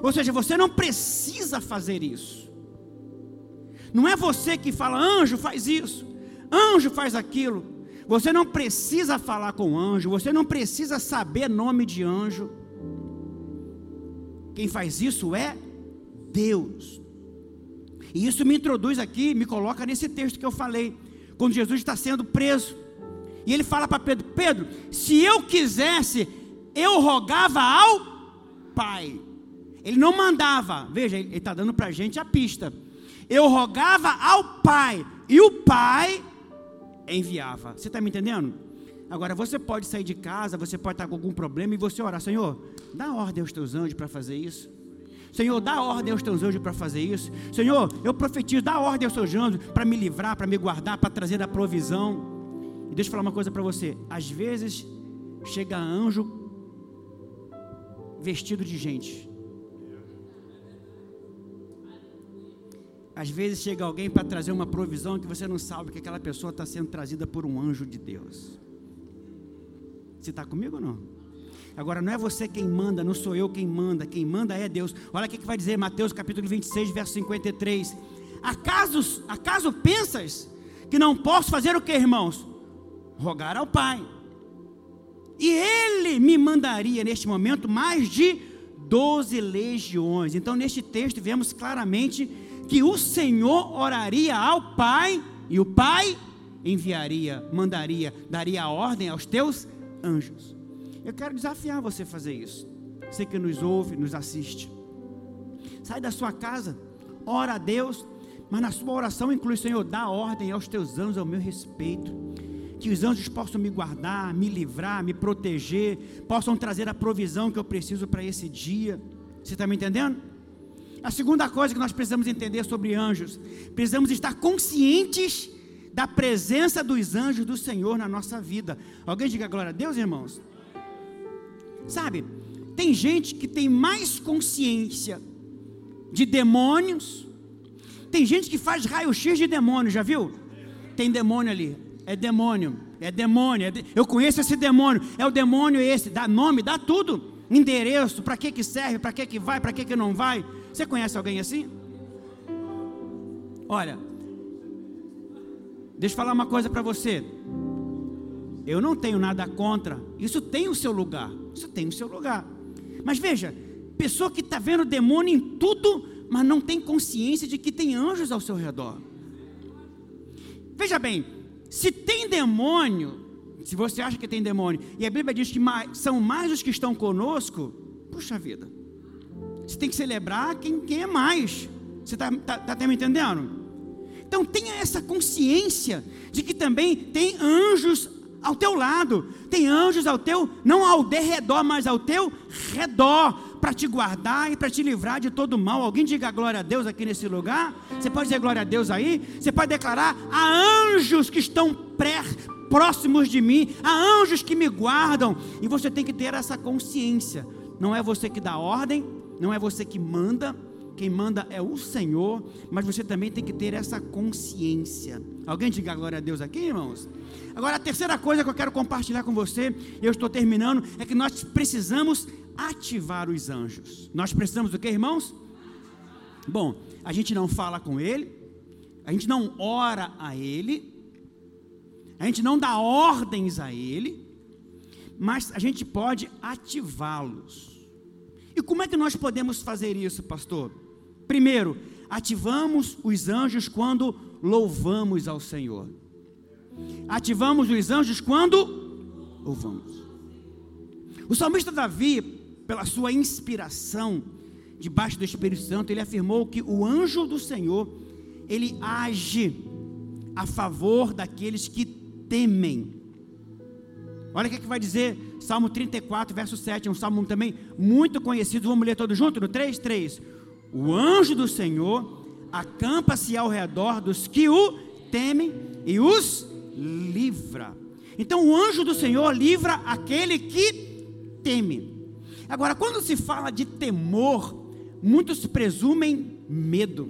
Speaker 2: Ou seja, você não precisa fazer isso. Não é você que fala, anjo faz isso, anjo faz aquilo. Você não precisa falar com anjo, você não precisa saber nome de anjo. Quem faz isso é Deus. E isso me introduz aqui, me coloca nesse texto que eu falei, quando Jesus está sendo preso. E ele fala para Pedro: Pedro, se eu quisesse, eu rogava ao Pai. Ele não mandava, veja, ele está dando para a gente a pista. Eu rogava ao Pai, e o Pai enviava. Você está me entendendo? Agora, você pode sair de casa, você pode estar com algum problema e você orar, Senhor, dá ordem aos teus anjos para fazer isso. Senhor, dá ordem aos teus anjos para fazer isso. Senhor, eu profetizo, dá ordem aos teus anjos para me livrar, para me guardar, para trazer a provisão. E deixa eu falar uma coisa para você. Às vezes, chega anjo vestido de gente. Às vezes chega alguém para trazer uma provisão que você não sabe que aquela pessoa está sendo trazida por um anjo de Deus. Você está comigo ou não? Agora não é você quem manda, não sou eu quem manda, quem manda é Deus. Olha o que vai dizer Mateus capítulo 26, verso 53. Acaso, acaso pensas que não posso fazer o que, irmãos? Rogar ao Pai e ele me mandaria neste momento mais de 12 legiões. Então, neste texto, vemos claramente que o Senhor oraria ao Pai e o Pai enviaria, mandaria, daria a ordem aos teus anjos. Eu quero desafiar você a fazer isso. Você que nos ouve, nos assiste. Sai da sua casa, ora a Deus, mas na sua oração inclui, Senhor, dá ordem aos teus anjos ao meu respeito. Que os anjos possam me guardar, me livrar, me proteger, possam trazer a provisão que eu preciso para esse dia. Você está me entendendo? A segunda coisa que nós precisamos entender sobre anjos, precisamos estar conscientes da presença dos anjos do Senhor na nossa vida. Alguém diga glória a Deus, irmãos? Sabe, tem gente que tem mais consciência de demônios, tem gente que faz raio-x de demônio, já viu? Tem demônio ali, é demônio, é demônio, é de... eu conheço esse demônio, é o demônio esse, dá nome, dá tudo, endereço, para que que serve, para que que vai, para que que não vai. Você conhece alguém assim? Olha, deixa eu falar uma coisa para você. Eu não tenho nada contra, isso tem o seu lugar, isso tem o seu lugar. Mas veja, pessoa que está vendo demônio em tudo, mas não tem consciência de que tem anjos ao seu redor. Veja bem, se tem demônio, se você acha que tem demônio, e a Bíblia diz que mais, são mais os que estão conosco, puxa vida, você tem que celebrar quem, quem é mais. Você está tá, tá, tá me entendendo? Então tenha essa consciência de que também tem anjos ao teu lado, tem anjos ao teu, não ao derredor, mas ao teu redor, para te guardar e para te livrar de todo mal. Alguém diga glória a Deus aqui nesse lugar? Você pode dizer glória a Deus aí? Você pode declarar a anjos que estão pré, próximos de mim, a anjos que me guardam, e você tem que ter essa consciência. Não é você que dá ordem, não é você que manda, quem manda é o Senhor, mas você também tem que ter essa consciência. Alguém diga glória a Deus aqui, irmãos? Agora, a terceira coisa que eu quero compartilhar com você, e eu estou terminando, é que nós precisamos ativar os anjos. Nós precisamos do que, irmãos? Bom, a gente não fala com ele, a gente não ora a ele, a gente não dá ordens a ele, mas a gente pode ativá-los. E como é que nós podemos fazer isso, pastor? Primeiro, ativamos os anjos quando louvamos ao Senhor. Ativamos os anjos quando louvamos. O salmista Davi, pela sua inspiração, debaixo do Espírito Santo, ele afirmou que o anjo do Senhor, ele age a favor daqueles que temem. Olha o que, é que vai dizer Salmo 34, verso 7, é um salmo também muito conhecido. Vamos ler todo junto no 3, 3. O anjo do Senhor acampa-se ao redor dos que o temem e os livra. Então o anjo do Senhor livra aquele que teme. Agora, quando se fala de temor, muitos presumem medo.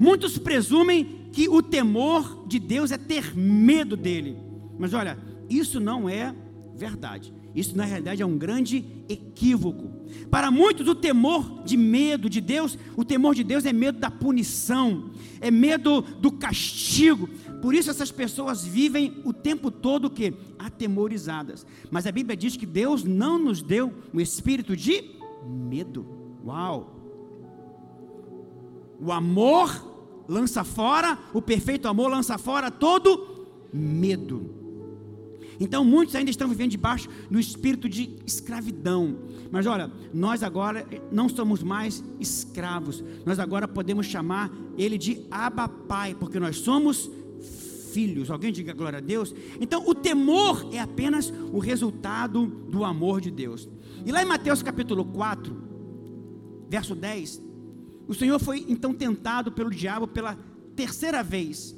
Speaker 2: Muitos presumem que o temor de Deus é ter medo dele. Mas olha, isso não é verdade. Isso na realidade é um grande equívoco. Para muitos, o temor de medo de Deus, o temor de Deus é medo da punição, é medo do castigo. Por isso essas pessoas vivem o tempo todo que atemorizadas. Mas a Bíblia diz que Deus não nos deu um espírito de medo. Uau! O amor lança fora, o perfeito amor lança fora todo medo. Então muitos ainda estão vivendo debaixo do espírito de escravidão. Mas olha, nós agora não somos mais escravos. Nós agora podemos chamar ele de Abba Pai, porque nós somos filhos. Alguém diga glória a Deus? Então o temor é apenas o resultado do amor de Deus. E lá em Mateus capítulo 4, verso 10, o Senhor foi então tentado pelo diabo pela terceira vez.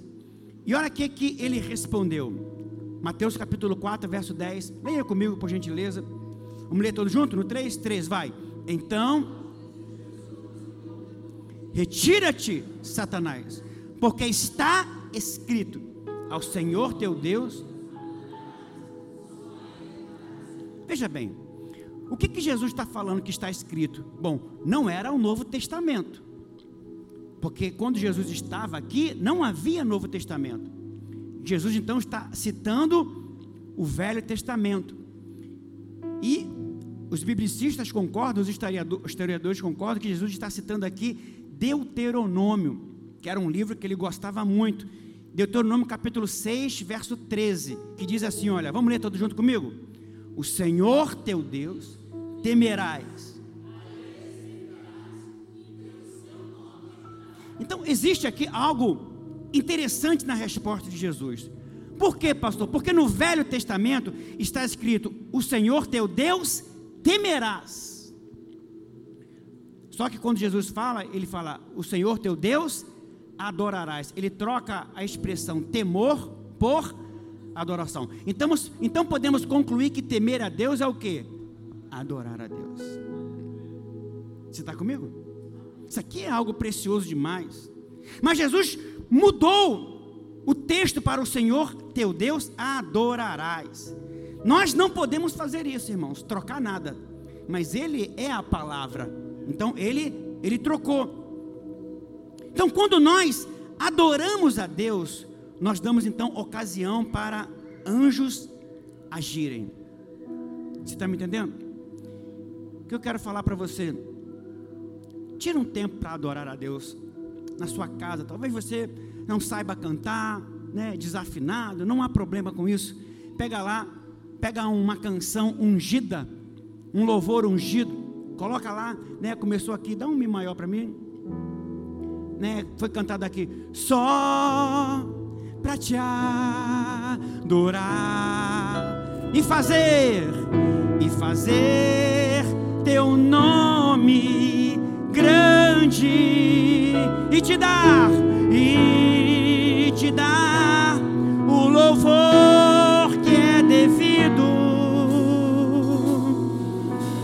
Speaker 2: E olha o que, que ele respondeu. Mateus capítulo 4, verso 10. Leia comigo, por gentileza. Vamos ler todos juntos? No 3, 3, vai. Então, retira-te, Satanás, porque está escrito: ao Senhor teu Deus. Veja bem, o que, que Jesus está falando que está escrito? Bom, não era o Novo Testamento, porque quando Jesus estava aqui, não havia Novo Testamento. Jesus então está citando o Velho Testamento. E os biblicistas concordam, os historiadores concordam que Jesus está citando aqui Deuteronômio, que era um livro que ele gostava muito. Deuteronômio capítulo 6, verso 13, que diz assim: olha, vamos ler todos junto comigo? O Senhor teu Deus temerás. Então, existe aqui algo interessante na resposta de Jesus. Por quê, pastor? Porque no Velho Testamento está escrito: O Senhor teu Deus temerás. Só que quando Jesus fala, ele fala: O Senhor teu Deus adorarás. Ele troca a expressão temor por adoração. Então, então podemos concluir que temer a Deus é o que? Adorar a Deus. Você está comigo? Isso aqui é algo precioso demais. Mas Jesus mudou o texto para o Senhor teu Deus adorarás. Nós não podemos fazer isso, irmãos, trocar nada. Mas ele é a palavra. Então ele ele trocou. Então quando nós adoramos a Deus, nós damos então ocasião para anjos agirem. Você está me entendendo? O que eu quero falar para você? Tira um tempo para adorar a Deus na sua casa. Talvez você não saiba cantar, né, desafinado, não há problema com isso. Pega lá, pega uma canção ungida, um louvor ungido, coloca lá, né, começou aqui, dá um mi maior para mim. Né, foi cantado aqui, só para te adorar e fazer e fazer teu nome grande e te dar, e te dar o louvor que é devido.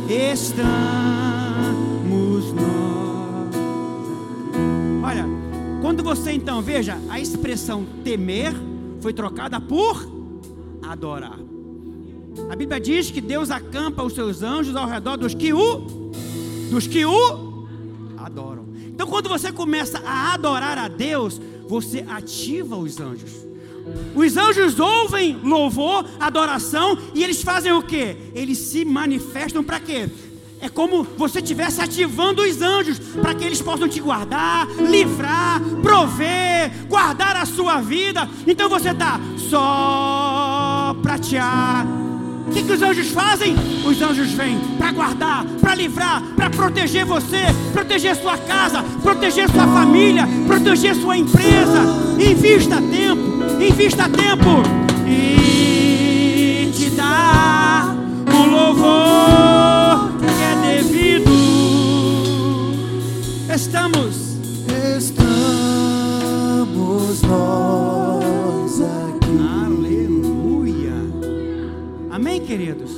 Speaker 2: Estamos nós. Olha, quando você então veja a expressão temer foi trocada por adorar. A Bíblia diz que Deus acampa os seus anjos ao redor dos que o dos que o adoram. Então, quando você começa a adorar a Deus, você ativa os anjos. Os anjos ouvem louvor, adoração, e eles fazem o que? Eles se manifestam para quê? É como você estivesse ativando os anjos para que eles possam te guardar, livrar, prover, guardar a sua vida. Então você está só pratear o que, que os anjos fazem? Os anjos vêm para guardar, para livrar, para proteger você, proteger sua casa, proteger sua família, proteger sua empresa. Invista tempo, invista tempo e te dá o louvor que é devido. Estamos,
Speaker 3: estamos nós aqui.
Speaker 2: Queridos?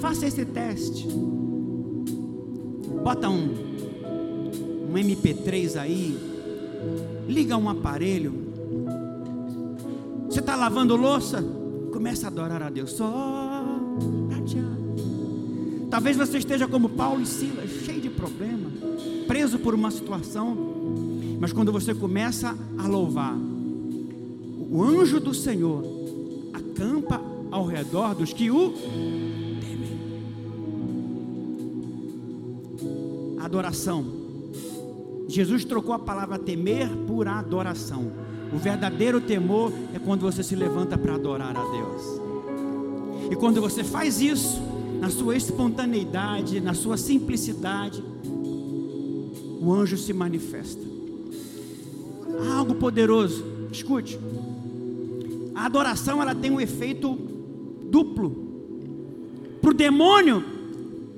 Speaker 2: Faça esse teste. Bota um, um MP3 aí. Liga um aparelho. Você está lavando louça? Começa a adorar a Deus. Só te. Talvez você esteja como Paulo e Silas, cheio de problema, preso por uma situação. Mas quando você começa a louvar, o anjo do Senhor acampa ao redor dos que o temem. Adoração. Jesus trocou a palavra temer por adoração. O verdadeiro temor é quando você se levanta para adorar a Deus. E quando você faz isso, na sua espontaneidade, na sua simplicidade, o anjo se manifesta. Há algo poderoso. Escute. A adoração ela tem um efeito duplo. Para o demônio,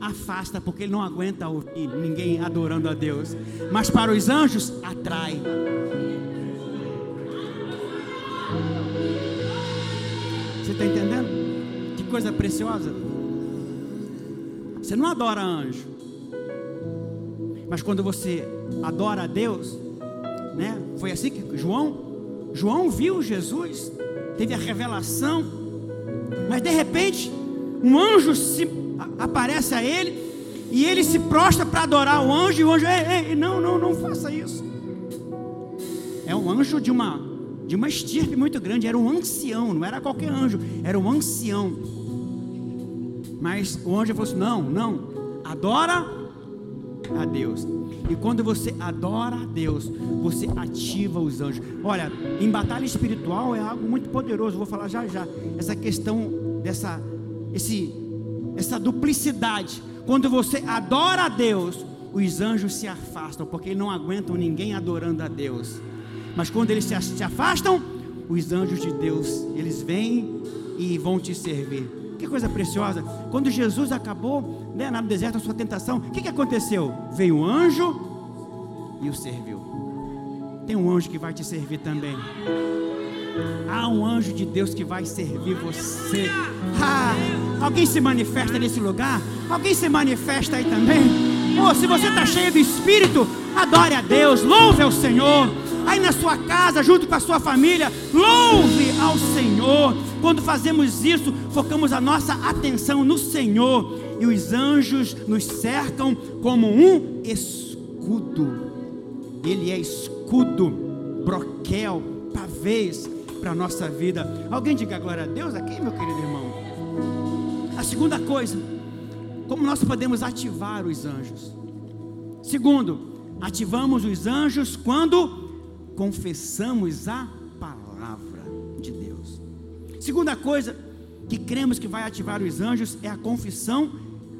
Speaker 2: afasta, porque ele não aguenta ouvir ninguém adorando a Deus. Mas para os anjos, atrai. Você está entendendo? Que coisa preciosa. Você não adora anjo. Mas quando você adora a Deus, né? Foi assim que João, João viu Jesus, teve a revelação, mas de repente um anjo se aparece a ele e ele se prostra para adorar o anjo e o anjo, ei, ei, não, não, não faça isso. É um anjo de uma de uma estirpe muito grande, era um ancião, não era qualquer anjo, era um ancião. Mas o anjo falou assim: não, não, adora a Deus. E quando você adora a Deus, você ativa os anjos. Olha, em batalha espiritual é algo muito poderoso. Vou falar já já. Essa questão dessa, esse, essa duplicidade. Quando você adora a Deus, os anjos se afastam, porque não aguentam ninguém adorando a Deus. Mas quando eles se afastam, os anjos de Deus, eles vêm e vão te servir. Que coisa preciosa. Quando Jesus acabou né, no deserto a sua tentação, o que, que aconteceu? Veio um anjo e o serviu. Tem um anjo que vai te servir também. Há um anjo de Deus que vai servir você. Ah, alguém se manifesta nesse lugar? Alguém se manifesta aí também? Oh, se você está cheio do Espírito, adore a Deus, louve ao Senhor. Aí na sua casa, junto com a sua família, louve ao Senhor. Quando fazemos isso, focamos a nossa atenção no Senhor e os anjos nos cercam como um escudo. Ele é escudo, broquel, pavês para a nossa vida. Alguém diga glória a Deus aqui, meu querido irmão. A segunda coisa, como nós podemos ativar os anjos? Segundo, ativamos os anjos quando confessamos a palavra de Deus. Segunda coisa que cremos que vai ativar os anjos é a confissão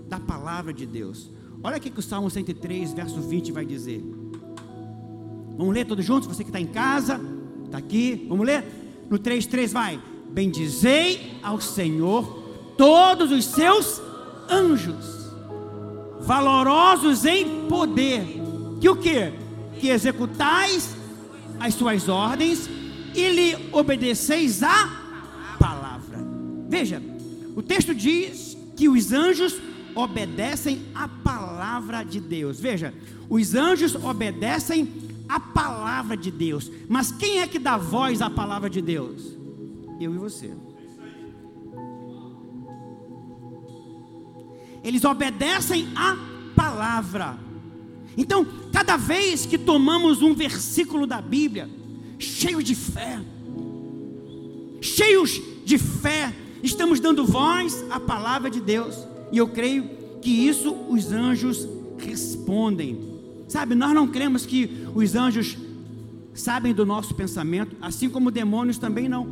Speaker 2: da palavra de Deus. Olha o que o Salmo 103, verso 20 vai dizer. Vamos ler todos juntos? Você que está em casa, está aqui, vamos ler? No 3,3 vai. Bendizei ao Senhor todos os seus anjos, valorosos em poder, que o que? Que executais as suas ordens e lhe obedeceis a. Veja, o texto diz que os anjos obedecem a palavra de Deus. Veja, os anjos obedecem a palavra de Deus. Mas quem é que dá voz à palavra de Deus? Eu e você. Eles obedecem a palavra. Então, cada vez que tomamos um versículo da Bíblia, cheio de fé, cheios de fé, estamos dando voz à palavra de Deus, e eu creio que isso os anjos respondem. Sabe, nós não cremos que os anjos sabem do nosso pensamento, assim como demônios também não.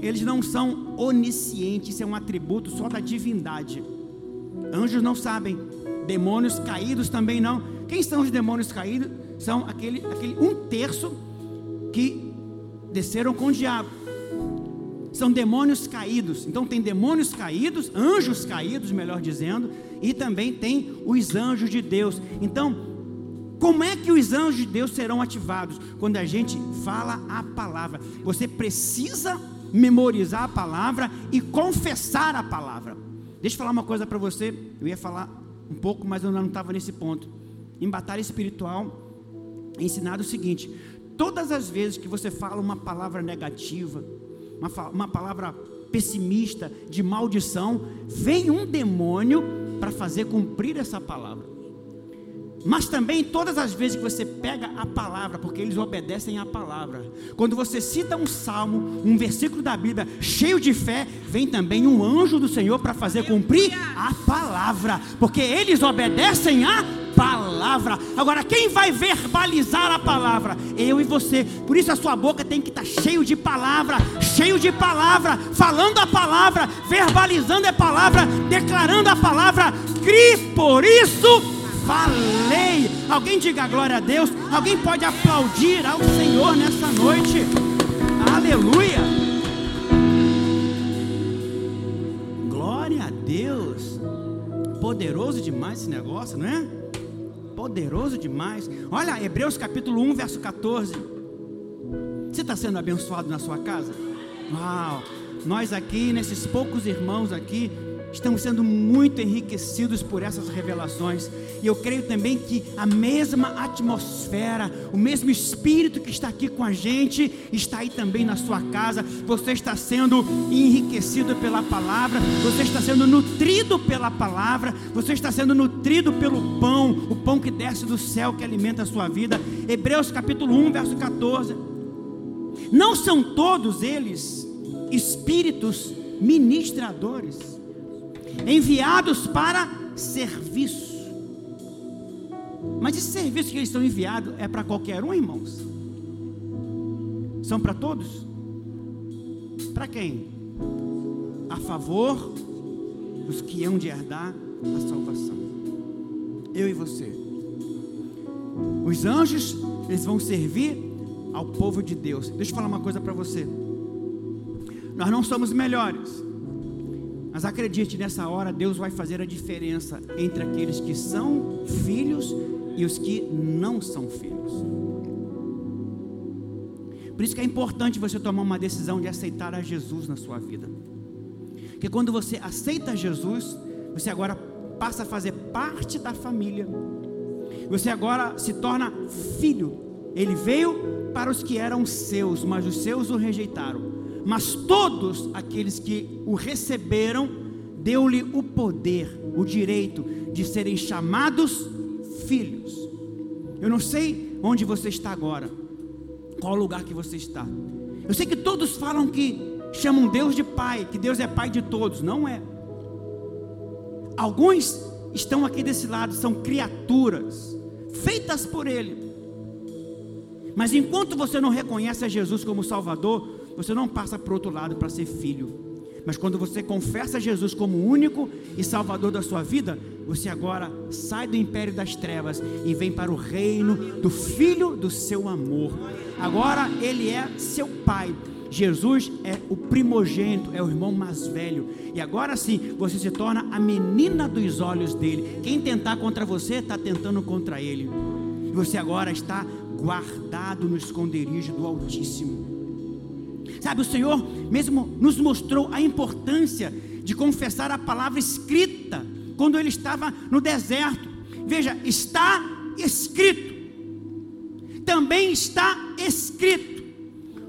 Speaker 2: Eles não são oniscientes, isso é um atributo só da divindade. Anjos não sabem, demônios caídos também não. Quem são os demônios caídos? São aquele, aquele um terço que desceram com o diabo. São demônios caídos. Então tem demônios caídos, anjos caídos, melhor dizendo, e também tem os anjos de Deus. Então, como é que os anjos de Deus serão ativados? Quando a gente fala a palavra. Você precisa memorizar a palavra e confessar a palavra. Deixa eu falar uma coisa para você. Eu ia falar um pouco, mas eu não estava nesse ponto em batalha espiritual, é ensinado o seguinte: todas as vezes que você fala uma palavra negativa, uma, uma palavra pessimista, de maldição, vem um demônio para fazer cumprir essa palavra. Mas também todas as vezes que você pega a palavra, porque eles obedecem à palavra. Quando você cita um salmo, um versículo da Bíblia cheio de fé, vem também um anjo do Senhor para fazer cumprir a palavra, porque eles obedecem à palavra. Agora, quem vai verbalizar a palavra? Eu e você. Por isso a sua boca tem que estar tá cheio de palavra, cheio de palavra, falando a palavra, verbalizando a palavra, declarando a palavra. Crie por isso falei. Alguém diga glória a Deus. Alguém pode aplaudir ao Senhor nessa noite. Aleluia. Glória a Deus. Poderoso demais esse negócio, não é? Poderoso demais. Olha, Hebreus capítulo 1, verso 14. Você está sendo abençoado na sua casa? Uau! Nós aqui, nesses poucos irmãos aqui, estamos sendo muito enriquecidos por essas revelações. E eu creio também que a mesma atmosfera, o mesmo espírito que está aqui com a gente, está aí também na sua casa. Você está sendo enriquecido pela palavra, você está sendo nutrido pela palavra, você está sendo nutrido pelo pão, o pão que desce do céu que alimenta a sua vida. Hebreus capítulo 1, verso 14. Não são todos eles espíritos ministradores enviados para serviço. Mas esse serviço que eles são enviados é para qualquer um, irmãos? São para todos? Para quem? A favor dos que hão de herdar a salvação. Eu e você. Os anjos, eles vão servir ao povo de Deus. Deixa eu falar uma coisa para você. Nós não somos melhores. Mas acredite, nessa hora Deus vai fazer a diferença entre aqueles que são filhos e os que não são filhos. Por isso que é importante você tomar uma decisão de aceitar a Jesus na sua vida. Porque quando você aceita Jesus, você agora passa a fazer parte da família. Você agora se torna filho. Ele veio para os que eram seus, mas os seus o rejeitaram. Mas todos aqueles que o receberam, deu-lhe o poder, o direito de serem chamados filhos. Eu não sei onde você está agora, qual lugar que você está. Eu sei que todos falam que chamam Deus de Pai, que Deus é Pai de todos. Não é. Alguns estão aqui desse lado, são criaturas feitas por Ele. Mas enquanto você não reconhece a Jesus como Salvador, você não passa para outro lado para ser filho. Mas quando você confessa Jesus como único e Salvador da sua vida, você agora sai do império das trevas e vem para o reino do Filho do seu amor. Agora ele é seu Pai. Jesus é o primogênito, é o irmão mais velho. E agora sim, você se torna a menina dos olhos dele. Quem tentar contra você, está tentando contra ele. Você agora está guardado no esconderijo do Altíssimo. Sabe, o Senhor mesmo nos mostrou a importância de confessar a palavra escrita quando ele estava no deserto. Veja, está escrito. Também está escrito.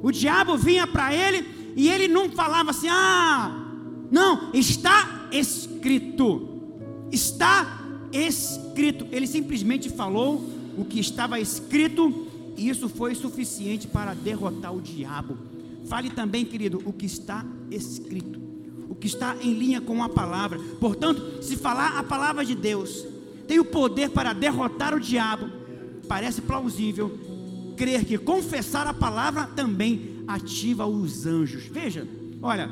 Speaker 2: O diabo vinha para ele e ele não falava assim: "Ah, não, está escrito". Está escrito. Ele simplesmente falou o que estava escrito e isso foi suficiente para derrotar o diabo. Fale também, querido, o que está escrito, o que está em linha com a palavra. Portanto, se falar a palavra de Deus tem o poder para derrotar o diabo, parece plausível crer que confessar a palavra também ativa os anjos. Veja, olha,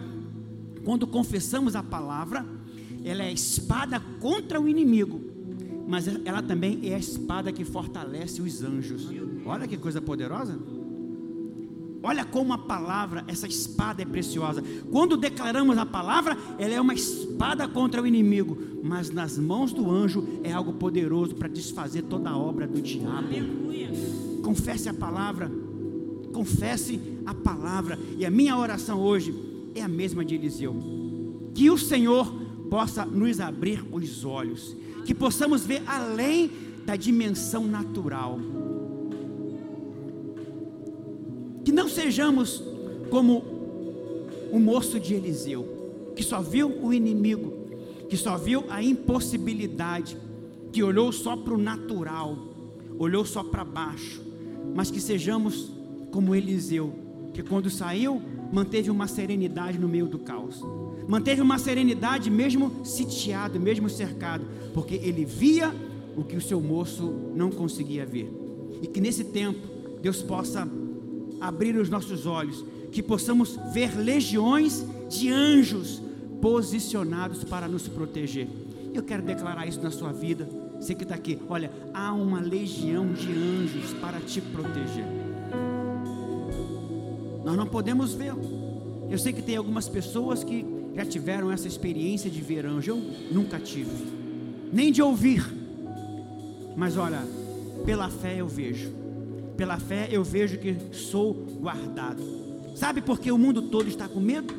Speaker 2: quando confessamos a palavra, ela é espada contra o inimigo, mas ela também é a espada que fortalece os anjos. Olha que coisa poderosa. Olha como a palavra, essa espada é preciosa. Quando declaramos a palavra, ela é uma espada contra o inimigo, mas nas mãos do anjo é algo poderoso para desfazer toda a obra do diabo. Aleluia. Confesse a palavra, confesse a palavra. E a minha oração hoje é a mesma de Eliseu. Que o Senhor possa nos abrir os olhos, que possamos ver além da dimensão natural Que não sejamos como o moço de Eliseu, que só viu o inimigo, que só viu a impossibilidade, que olhou só para o natural, olhou só para baixo, mas que sejamos como Eliseu, que quando saiu, manteve uma serenidade no meio do caos, manteve uma serenidade mesmo sitiado, mesmo cercado, porque ele via o que o seu moço não conseguia ver, e que nesse tempo Deus possa abrir os nossos olhos, que possamos ver legiões de anjos posicionados para nos proteger. Eu quero declarar isso na sua vida. Você que está aqui, olha, há uma legião de anjos para te proteger. Nós não podemos ver. Eu sei que tem algumas pessoas que já tiveram essa experiência de ver anjo. Eu nunca tive, nem de ouvir. Mas olha, pela fé eu vejo pela fé eu vejo que sou guardado. Sabe por que o mundo todo está com medo?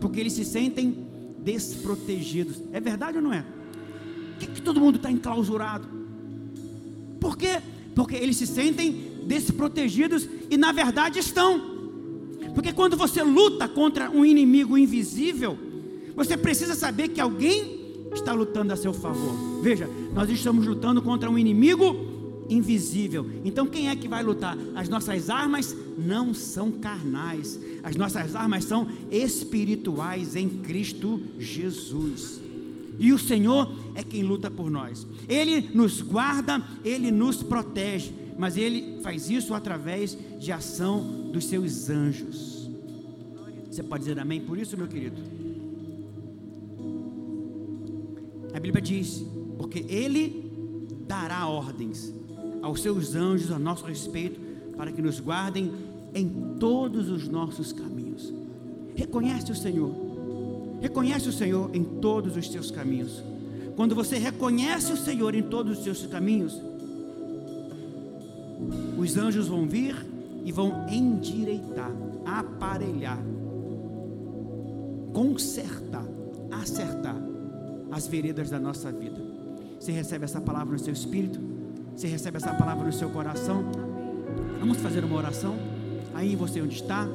Speaker 2: Porque eles se sentem desprotegidos. É verdade ou não é? Por que, que todo mundo está enclausurado? Por quê? Porque eles se sentem desprotegidos e na verdade estão. Porque quando você luta contra um inimigo invisível, você precisa saber que alguém está lutando a seu favor. Veja, nós estamos lutando contra um inimigo invisível. Então quem é que vai lutar? As nossas armas não são carnais. As nossas armas são espirituais em Cristo Jesus. e o Senhor é quem luta por nós. Ele nos guarda, ele nos protege, mas ele faz isso através de ação dos seus anjos. Você pode dizer amém por isso, meu querido? A Bíblia diz: porque ele dará ordens aos seus anjos a nosso respeito para que nos guardem em todos os nossos caminhos. Reconhece o Senhor. Reconhece o Senhor em todos os seus caminhos. Quando você reconhece o Senhor em todos os seus caminhos, os anjos vão vir e vão endireitar, aparelhar, consertar, acertar as veredas da nossa vida. Você recebe essa palavra no seu espírito? Você recebe essa palavra no seu coração? Vamos fazer uma oração? Aí você onde está,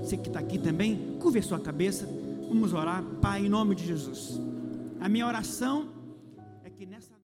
Speaker 2: você que está aqui também, curve a sua cabeça. Vamos orar, Pai, em nome de Jesus. A minha oração